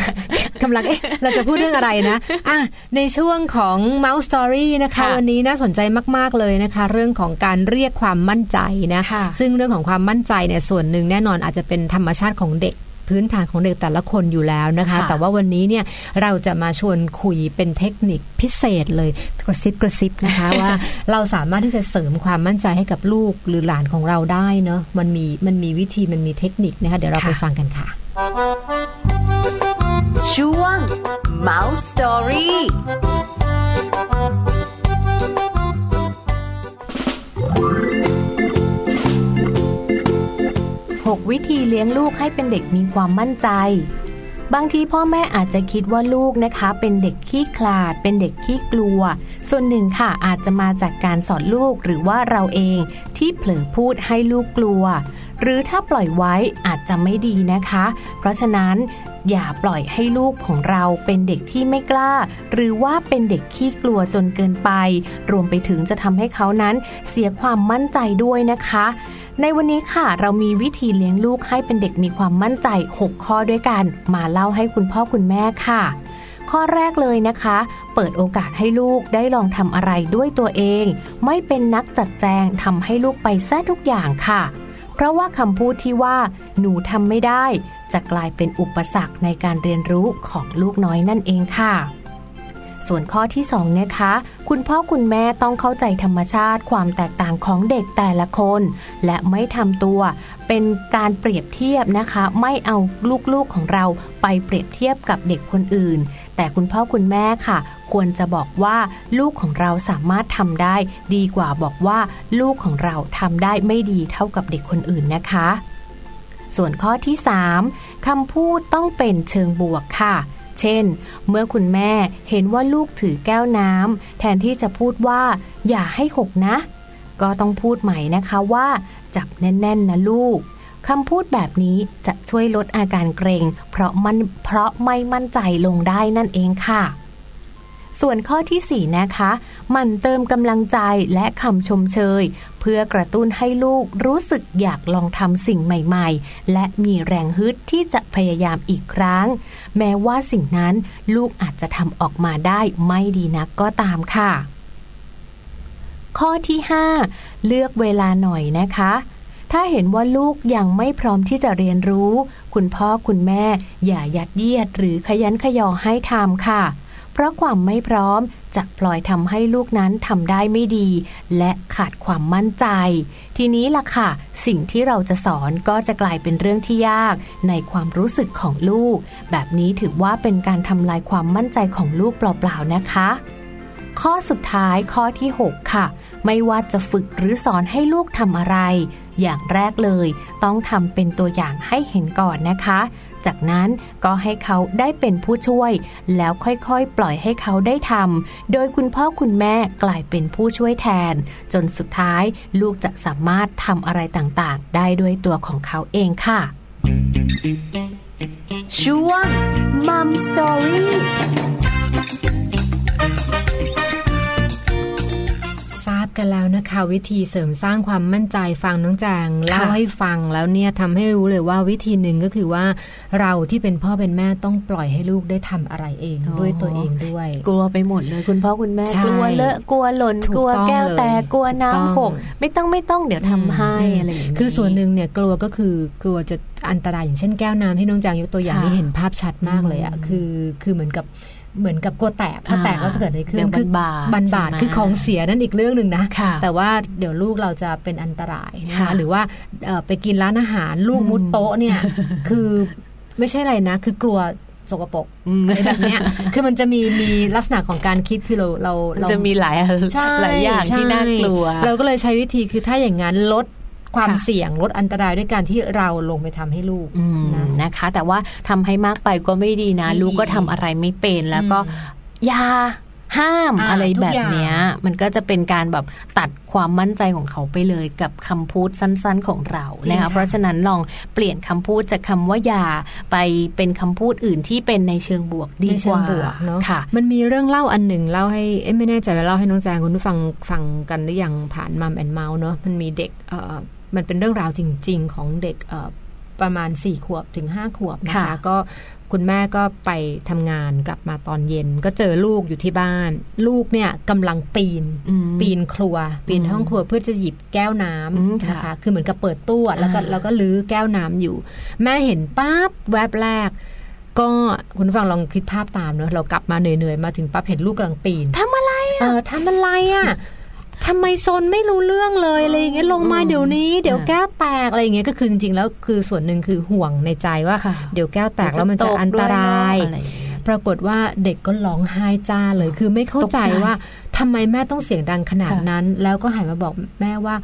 กำลังเอ๊ะเราจะพูดเรื่องอะไรนะอะในช่วงของ Mouse Story นะคะค่ะวันนี้น่าสนใจมาก ๆ เลยนะคะ เรื่องของการเรียกความมั่นใจนะค่ะซึ่งเรื่องของความมั่นใจเนี่ยส่วนหนึ่งแน่นอนอาจจะเป็นธรรมชาติของเด็ก พื้นฐานของเด็กแต่ละคนอยู่แล้วนะคะค่ะแต่ว่าวันนี้เนี่ยเราจะมาชวนคุยเป็นเทคนิคพิเศษเลยกระซิบกระซิบนะคะว่าเราสามารถที่จะเสริมความมั่นใจให้กับลูกหรือหลานของเราได้เนาะมันมีมันมีวิธีมันมีเทคนิคนะคะเดี๋ยวเราไปฟังกันค่ะ ช่วง Mouse Story 6 วิธีเลี้ยงลูกให้เป็นเด็กมีความมั่นใจ บางทีพ่อแม่อาจจะคิดว่าลูกนะคะ เป็นเด็กขี้ขลาด เป็นเด็กขี้กลัว ส่วนหนึ่งค่ะอาจจะมาจากการสอนลูกหรือว่าเราเองที่เผลอพูดให้ลูกกลัว หรือถ้าปล่อยไว้อาจจะไม่ดีนะคะ เพราะฉะนั้นอย่าปล่อยให้ลูกของเราเป็นเด็กที่ไม่กล้า หรือว่าเป็นเด็กขี้กลัวจนเกินไป รวมไปถึงจะทำให้เขานั้นเสียความมั่นใจด้วยนะคะ ในวันนี้ค่ะ เรามีวิธีเลี้ยงลูกให้เป็นเด็กมีความมั่นใจ 6 ข้อด้วยกัน มาเล่าให้คุณพ่อคุณแม่ค่ะ ข้อแรกเลยนะคะ เปิดโอกาสให้ลูกได้ลองทำอะไรด้วยตัวเอง ไม่เป็นนักจัดแจงทำให้ลูกไปแท้ทุกอย่างค่ะ เพราะว่าคำพูดที่ว่า หนูทำไม่ได้ จะกลายเป็นอุปสรรคในการเรียนรู้ของลูกน้อยนั่นเองค่ะ ส่วนข้อที่2นะคะ คุณพ่อคุณแม่ต้องเข้าใจธรรมชาติความแตกต่างของเด็กแต่ละคน และไม่ทำตัว เป็นการเปรียบเทียบนะคะ ไม่เอาลูกๆของเราไปเปรียบเทียบกับเด็กคนอื่น แต่คุณพ่อคุณแม่ค่ะ ควรจะบอกว่าลูกของเราสามารถทำได้ ดีกว่าบอกว่า ลูกของเราทำได้ไม่ดีเท่ากับเด็กคนอื่นนะคะ ส่วนข้อที่ 3คำพูดต้องเป็นเชิงบวกค่ะ เช่น เมื่อคุณแม่เห็นว่าลูกถือแก้วน้ำแทนที่จะพูดว่า อย่าให้หกนะ ก็ต้องพูดใหม่นะคะว่า จับแน่นๆนะลูกคำพูดแบบนี้จะช่วยลดอาการเกรง เพราะมันเพราะไม่มั่นใจลงได้นั่นเองค่ะ ส่วนข้อที่ 4 นะคะ มันเติมกำลังใจและคำชมเชย เพื่อกระตุ้นให้ลูกรู้สึกอยากลองทำสิ่งใหม่ๆ และมีแรงฮึดที่จะพยายามอีกครั้ง แม้ว่าสิ่งนั้นลูกอาจจะทำออกมาได้ไม่ดีนักก็ตามค่ะ ข้อที่ 5 เลือกเวลาหน่อยนะคะถ้าเห็นว่าลูกยังไม่พร้อมที่จะเรียนรู้ คุณพ่อคุณแม่อย่ายัดเยียดหรือขยันขยอให้ทำค่ะ เพราะความไม่พร้อมจะปล่อยทำให้ลูกนั้นทำได้ไม่ดี และขาดความมั่นใจ ทีนี้ล่ะค่ะ สิ่งที่เราจะสอนก็จะกลายเป็นเรื่องที่ยากในความรู้สึกของลูก แบบนี้ถือว่าเป็นการทำลายความมั่นใจของลูกเปล่าๆนะคะ ข้อสุดท้ายข้อที่ 6 ค่ะ ไม่ว่าจะฝึกหรือสอนให้ลูกทำอะไรอย่างแรกเลย ต้องทำเป็นตัวอย่างให้เห็นก่อนนะคะ จากนั้นก็ให้เขาได้เป็นผู้ช่วย แล้วค่อยๆ ปล่อยให้เขาได้ทำโดยคุณพ่อคุณแม่กลายเป็นผู้ช่วยแทน จนสุดท้ายลูกจะสามารถทำอะไรต่างๆ ได้ด้วยตัวของเขาเองค่ะ ช่วง m ั m Story ทราบ กันแล้วนะคะ วิธีเสริมสร้างความมั่นใจฟังน้องแจงเล่าให้ฟังแล้วเนี่ยทำให้รู้เลยว่าวิธีหนึ่งก็คือว่า เราที่เป็นพ่อเป็นแม่ต้องปล่อยให้ลูกได้ทำอะไรเองอ๋อด้วยตัวเองด้วย กลัวไปหมดเลยคุณพ่อคุณแม่ใช่กลัวเลอะกลัวหล่นถูกกลัวต้องแก้วแตกเลยกลัวถูกต้องน้ำหกไม่ต้องไม่ต้องเดี๋ยวทำให้มอะไรอย่างนี้คือส่วนหนึ่งเนี่ยกลัวก็คือกลัวจะอันตรายอย่างเช่นแก้วน้ำที่น้องจางยกตัวอย่างค่ะนี่เห็นภาพชัดมากเลยอะอืมคือคือเหมือนกับ เหมือนกับกลัวแตกถ้าแตกอ่าก็จะเกิดอะไรขึ้นเดี๋ยวคืบาดบันบาดใช่ไหมคือของเสียนั่นอีกเรื่องหนึ่งนะค่ะแต่ว่าเดี๋ยวลูกเราจะเป็นอันตรายนะค่ะคะหรือว่าเอ่อไปกินร้านอาหารลูกมุดโต๊ะเนี่ยคือไม่ใช่อะไรนะ คือกลัวสกปรกอืมอะไรแบบเนี้ยคือมันจะมีมีลักษณะของการคิดคือเราเราเราจะมีหลายใช่หลายอย่างที่ใช่น่ากลัว เราก็เลยใช้วิธีคือถ้าอย่างนั้นลด ความค่ะเสี่ยงลดอันตรายด้วยการที่เราลงไปทำให้ลูกอืมนะนะคะ แต่ว่าทำให้มากไปก็ไม่ดีนะไม่ดีลูกก็ทำอะไรไม่เป็นแล้วก็อืมอย่าห้ามอ่าอะไรทุกแบบอย่างเนี้ย มันก็จะเป็นการแบบตัดความมั่นใจของเขาไปเลยกับคำพูดสั้นๆของเรานะคะเพราะฉะนั้นลองเปลี่ยนคำพูดจากคำว่าอย่าไปเป็นคำพูดอื่นที่เป็นในเชิงบวกดีในกเชิงว่าบวกเนาะค่ะ มันมีเรื่องเล่าอันหนึ่งเล่าให้เอ๊ะไม่แน่ใจว่าเล่าให้น้องแจงคุณผู้ฟังฟังกันหรือยังผ่านมัมแอนเมาส์เนาะมันมีเด็กเอ่อ มันเป็นเรื่องราวจริง ๆ ของเด็กเอ่อประมาณสี่ขวบถึงห้าขวบนะคะค่ะก็คุณแม่ก็ไปทำงานกลับมาตอนเย็น ก็เจอลูกอยู่ที่บ้าน ลูกเนี่ยกำลังปีนอืมปีนครัว ปีนห้องครัวเพื่อจะหยิบแก้วน้อืมำค่ะนะคะ คือเหมือนกับเปิดตู้อะแล้วก็อ่าแล้วก็ลื้อแก้วน้ำอยู่ แม่เห็นปั๊บแวบแรก ก็คุณผู้ฟังลองคิดภาพตามเนอะเรากลับมาเหนื่อยๆ มาถึงปั๊บเห็นลูกกำลังปีนทำอะไรเออทำอะไรอะ ทำไมโซนไม่รู้เรื่องเลยอะไรอย่างเงี้ยลงมาเดี๋ยวนี้ เดี๋ยวแก้วแตกอะไรอย่างเงี้ยก็คือจริงๆแล้วคือส่วนหนึ่งคือห่วงในใจว่าค่ะเดี๋ยวแก้วแตกแล้วมันจะอันตรายอะไรอย่างเงี้ยปรากฏว่าเด็กก็ร้องไห้จ้าเลย คือไม่เข้าใจตกใจว่าทำไมแม่ต้องเสียงดังขนาดค่ะนั้น แล้วก็หันมาบอกแม่ว่า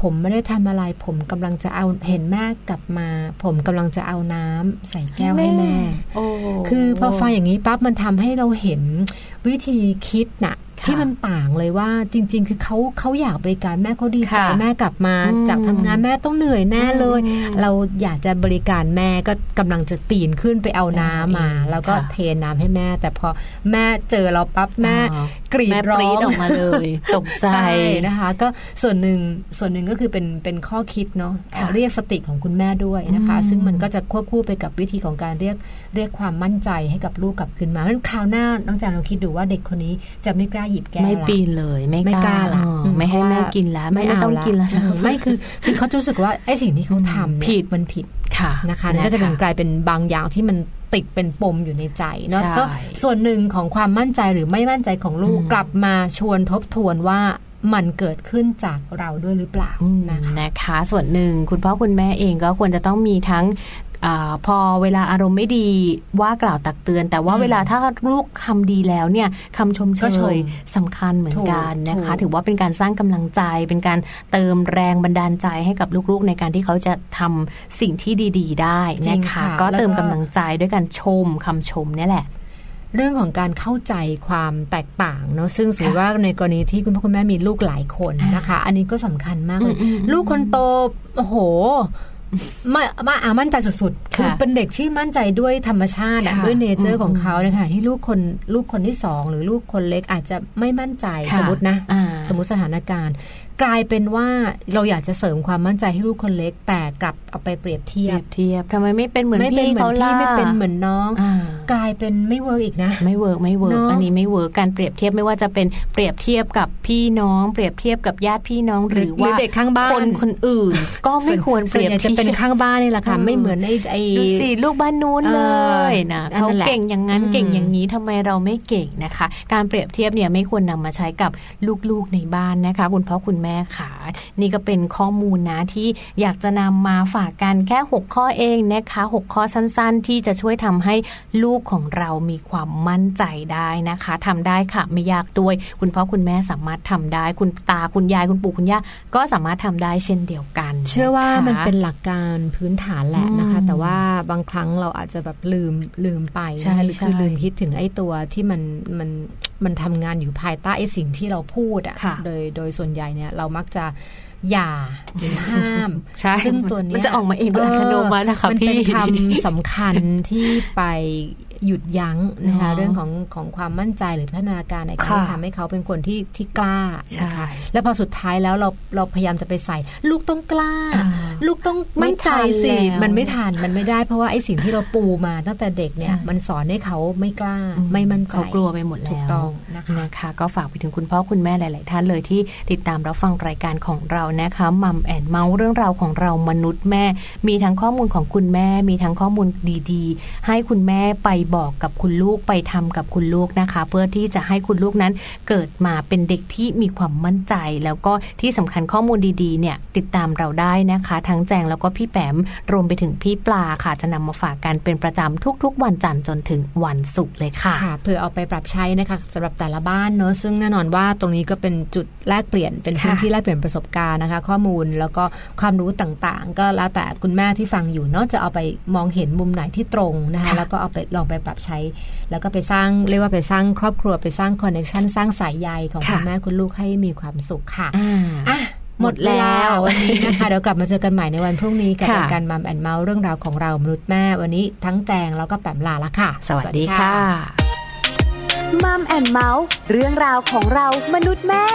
ผมไม่ได้ทำอะไร ผมกำลังจะเอาเห็นแม่กลับมา ผมกำลังจะเอาน้ำใส่แก้วให้แม่โอ้คือพอฟังอย่างนี้ปั๊บมันทำให้เราเห็นวิธีคิดน่ะค่ะ ที่มันต่างเลยว่าจริง ๆ คือเขาเขาอยากบริการแม่เขาดีใจค่ะแม่กลับมาอืมจากทำงานแม่ต้องเหนื่อยแน่เลยอืมเราอยากจะบริการแม่ก็กำลังจะปีนขึ้นไปเอาน้ำมาอืมแล้วก็ค่ะเทน้ำให้แม่ แต่พอแม่เจอเราปั๊บแม่อ๋อกรีดแม่ร้ปอรี๊ดงออกมาเลยตกใจใช่นะคะ ก็ส่วนหนึ่งส่วนหนึ่งก็คือเป็นเป็นข้อคิดเนาะค่ะเรียกสติของคุณแม่ด้วยนะคะอืมซึ่งมันก็จะควบคู่ไปกับวิธีของการเรียกเรียกความมั่นใจให้กับลูกกลับคืนมาเพราะฉะนั้นคราวหน้าน้องจางลองคิดดูว่าเด็กคนนี้จะไม่กล้าหยิบแก้วไม่ละปีนเลยไม่ไม่กล้าละเอออืไม่ให้เพราะแม่ว่ากินแล้วไม่เอาต้องกินแล้วอืมไม่คือคือเขาจะรู้สึกว่าไอ้สิ่งที่เขาทำเนี่ยผิดมันผิดค่ะนะคะนั่นก็จะเป็นกลายเป็นบางอย่างที่มันติดเป็นปมอยู่ในใจเนาะใช่ก็ส่วนหนึ่งของความมั่นใจหรือไม่มั่นใจของลูกอืมกลับมาชวนทบทวนว่ามันเกิดขึ้นจากเราด้วยหรือเปล่าอืมนะคะนะคะ ส่วนหนึ่งคุณพ่อคุณแม่เองก็ควรจะต้องมีทั้ง อาพอเวลาอารมณ์ไม่ดีว่ากล่าวตักเตือน แต่ว่าอืมเวลาถ้าลูกทำดีแล้วเนี่ยคำชมเชก็ชมยสำคัญเหมือนกันถูกนะคะถูกถือว่าเป็นการสร้างกำลังใจ เป็นการเติมแรงบันดาลใจให้กับลูกๆ ในการที่เขาจะทำสิ่งที่ดีๆ ได้จริงนะคะค่ะก็เติมแล้วก็กำลังใจด้วยการชมคำชมเนี่ยแหละเรื่องของการเข้าใจความแตกต่างเนาะซึ่งสมมติค่ะว่าในกรณีที่คุณพ่อคุณแม่มีลูกหลายคนนะคะ อันนี้ก็สำคัญมากเลยอืมอืมลูกคนโตโอ้โห มามาอามั่นใจสุดๆ คือค่ะเป็นเด็กที่มั่นใจด้วยธรรมชาติอะค่ะด้วยเนเจออืร์มของเขานะคะที่ลูกคนลูกคนที่สองหรือลูกคนเล็กอาจจะไม่มั่นใจค่ะสมมตินะอ่าสมมติสถานการณ์ กลายเป็นว่าเราอยากจะเสริมความมั่นใจให้ลูกคนเล็ก แต่กลับเอาไปเปรียบเทีเปยรีบยบเทียบทำไมไม่เป็นเหมือนไม่เป็นพี่เหมือเขานพี่ล่ะไม่เป็นเหมือนน้องอ่ากลายเป็นไม่เวิร์กอีกนะ ไม่เวิร์กไม่เวิร์กเนอะอันนี้ไม่เวิร์กการเปรียบเทียบไม่ว่าจะเป็นเปรียบเทียบกับพี่น้อง เปรียบเทียบกับญาติพี่น้องหรือหรือว่าเด็กข้างบ้านคนคนอื่น ก็ไม่ควรเปส่วนรียบใหญ่จะเทียบเป็นข้างบ้านนี่แหละค่ะเออไม่เหมือนไอ้ไอ้ดูสิลูกบ้านนู้นเอเลอยนะอันเขานั้นแหละเก่งอย่างนั้นอืมเก่งอย่างนี้ทำไมเราไม่เก่งนะคะ การเปรียบเทียบเนี่ยไม่ควรนำมาใช้กับลูกๆในบ้านนะคะคุณพ่อคุณแม่ขานี่ก็เป็นข้อมูลนะที่อยากจะนำมาฝากกันแค่ 6 ข้อเองนะคะ 6 ข้อสั้นๆ ที่จะช่วยทำให้ลูกของเรามีความมั่นใจได้นะคะทำได้ค่ะไม่ยากด้วย คุณพ่อคุณแม่สามารถทำได้ คุณตาคุณยายคุณปู่คุณย่าก็สามารถทำได้เช่นเดียวกัน เชื่อว่าะคะมันเป็นหลักการพื้นฐานแหละนะคะอืมแต่ว่าบางครั้งเราอาจจะแบบลืมลืมไปใช่นะคะหรือคือใช่ลืมคิดถึงไอ้ตัวที่มันมัน มันทำงานอยู่ภายใต้ไอ้สิ่งที่เราพูดอะค่ะโดยโดยส่วนใหญ่เนี่ยเรามักจะอย่าหรือห้ามใช่ซึ่งตัวเนี้ยมันจะออกมาเองโดยอัตโนมัตินะคะมันเป็นพี่คำสำคัญที่ไป หยุดยั้งนะคะเนอะเรื่องของของความมั่นใจหรือพัฒนาการในการค่ะที่ทำให้เขาเป็นคนที่ที่กล้านะคะใช่แล้วพอสุดท้ายแล้วเราเราพยายามจะไปใส่ ลูกต้องกล้าอ่าลูกต้องมั่นใจสิไม่ทันแล้วมันไม่ทันมันไม่ได้เพราะว่าไอ้สิ่งที่เราปูมาตั้งแต่เด็กเนี่ยใช่มันสอนให้เขาไม่กล้าไม่มั่นใจเขากลัวไปหมดแล้วถูกต้องนะคะนะคะก็ฝากไปถึงคุณพ่อคุณแม่หลาย ๆ ท่านเลยที่ติดตามรับฟังรายการของเรานะคะมัมแอนเมาส์เรื่องราวของเรามนุษย์แม่ มีทั้งข้อมูลของคุณแม่ มีทั้งข้อมูลดี ๆ ให้คุณแม่ไปบอกกับคุณลูกไปทำกับคุณลูกนะคะ เพื่อที่จะให้คุณลูกนั้นเกิดมาเป็นเด็กที่มีความมั่นใจ แล้วก็ที่สำคัญข้อมูลดีๆเนี่ยติดตามเราได้นะคะ ทั้งแจงแล้วก็พี่แปมรวมไปถึงพี่ปลาค่ะ จะนำมาฝากกันเป็นประจำทุก ๆ วันจันทร์จนถึงวันศุกร์เลยค่ะค่ะเพื่อเอาไปปรับใช้นะคะสำหรับแต่ละบ้านเนอะซึ่งแน่นอนว่าตรงนี้ก็เป็นจุดแลกเปลี่ยนเป็นพื้นค่ะที่แลกเปลี่ยนประสบการณ์นะคะ ข้อมูลแล้วก็ความรู้ต่างๆ ก็แล้วแต่คุณแม่ที่ฟังอยู่เนาะจะเอาไปมองเห็นมุมไหนที่ตรงนะคะค่ะแล้วก็เอาไปลองไปปรับใช้ แล้วก็ไปสร้างเรียกว่าไปสร้างครอบครัวไปสร้าง connection สร้างสายใยของค่ะคุณแม่คุณลูกให้มีความสุขค่ะอ่าอะหมดแล้วเาวันนี้นะคะเดี๋ยวกลับมาเจอกันใหม่ในวันพรุ่งนี้กับค่ะรายการมัมแอนเมาส์เรื่องราวของเรามนุษย์แม่วันนี้ทั้งแจงแล้วก็แปมลาละค่ะ สวัสดีค่ะมัมแอนเมาส์เรื่องราวของเรามนุษย์แม่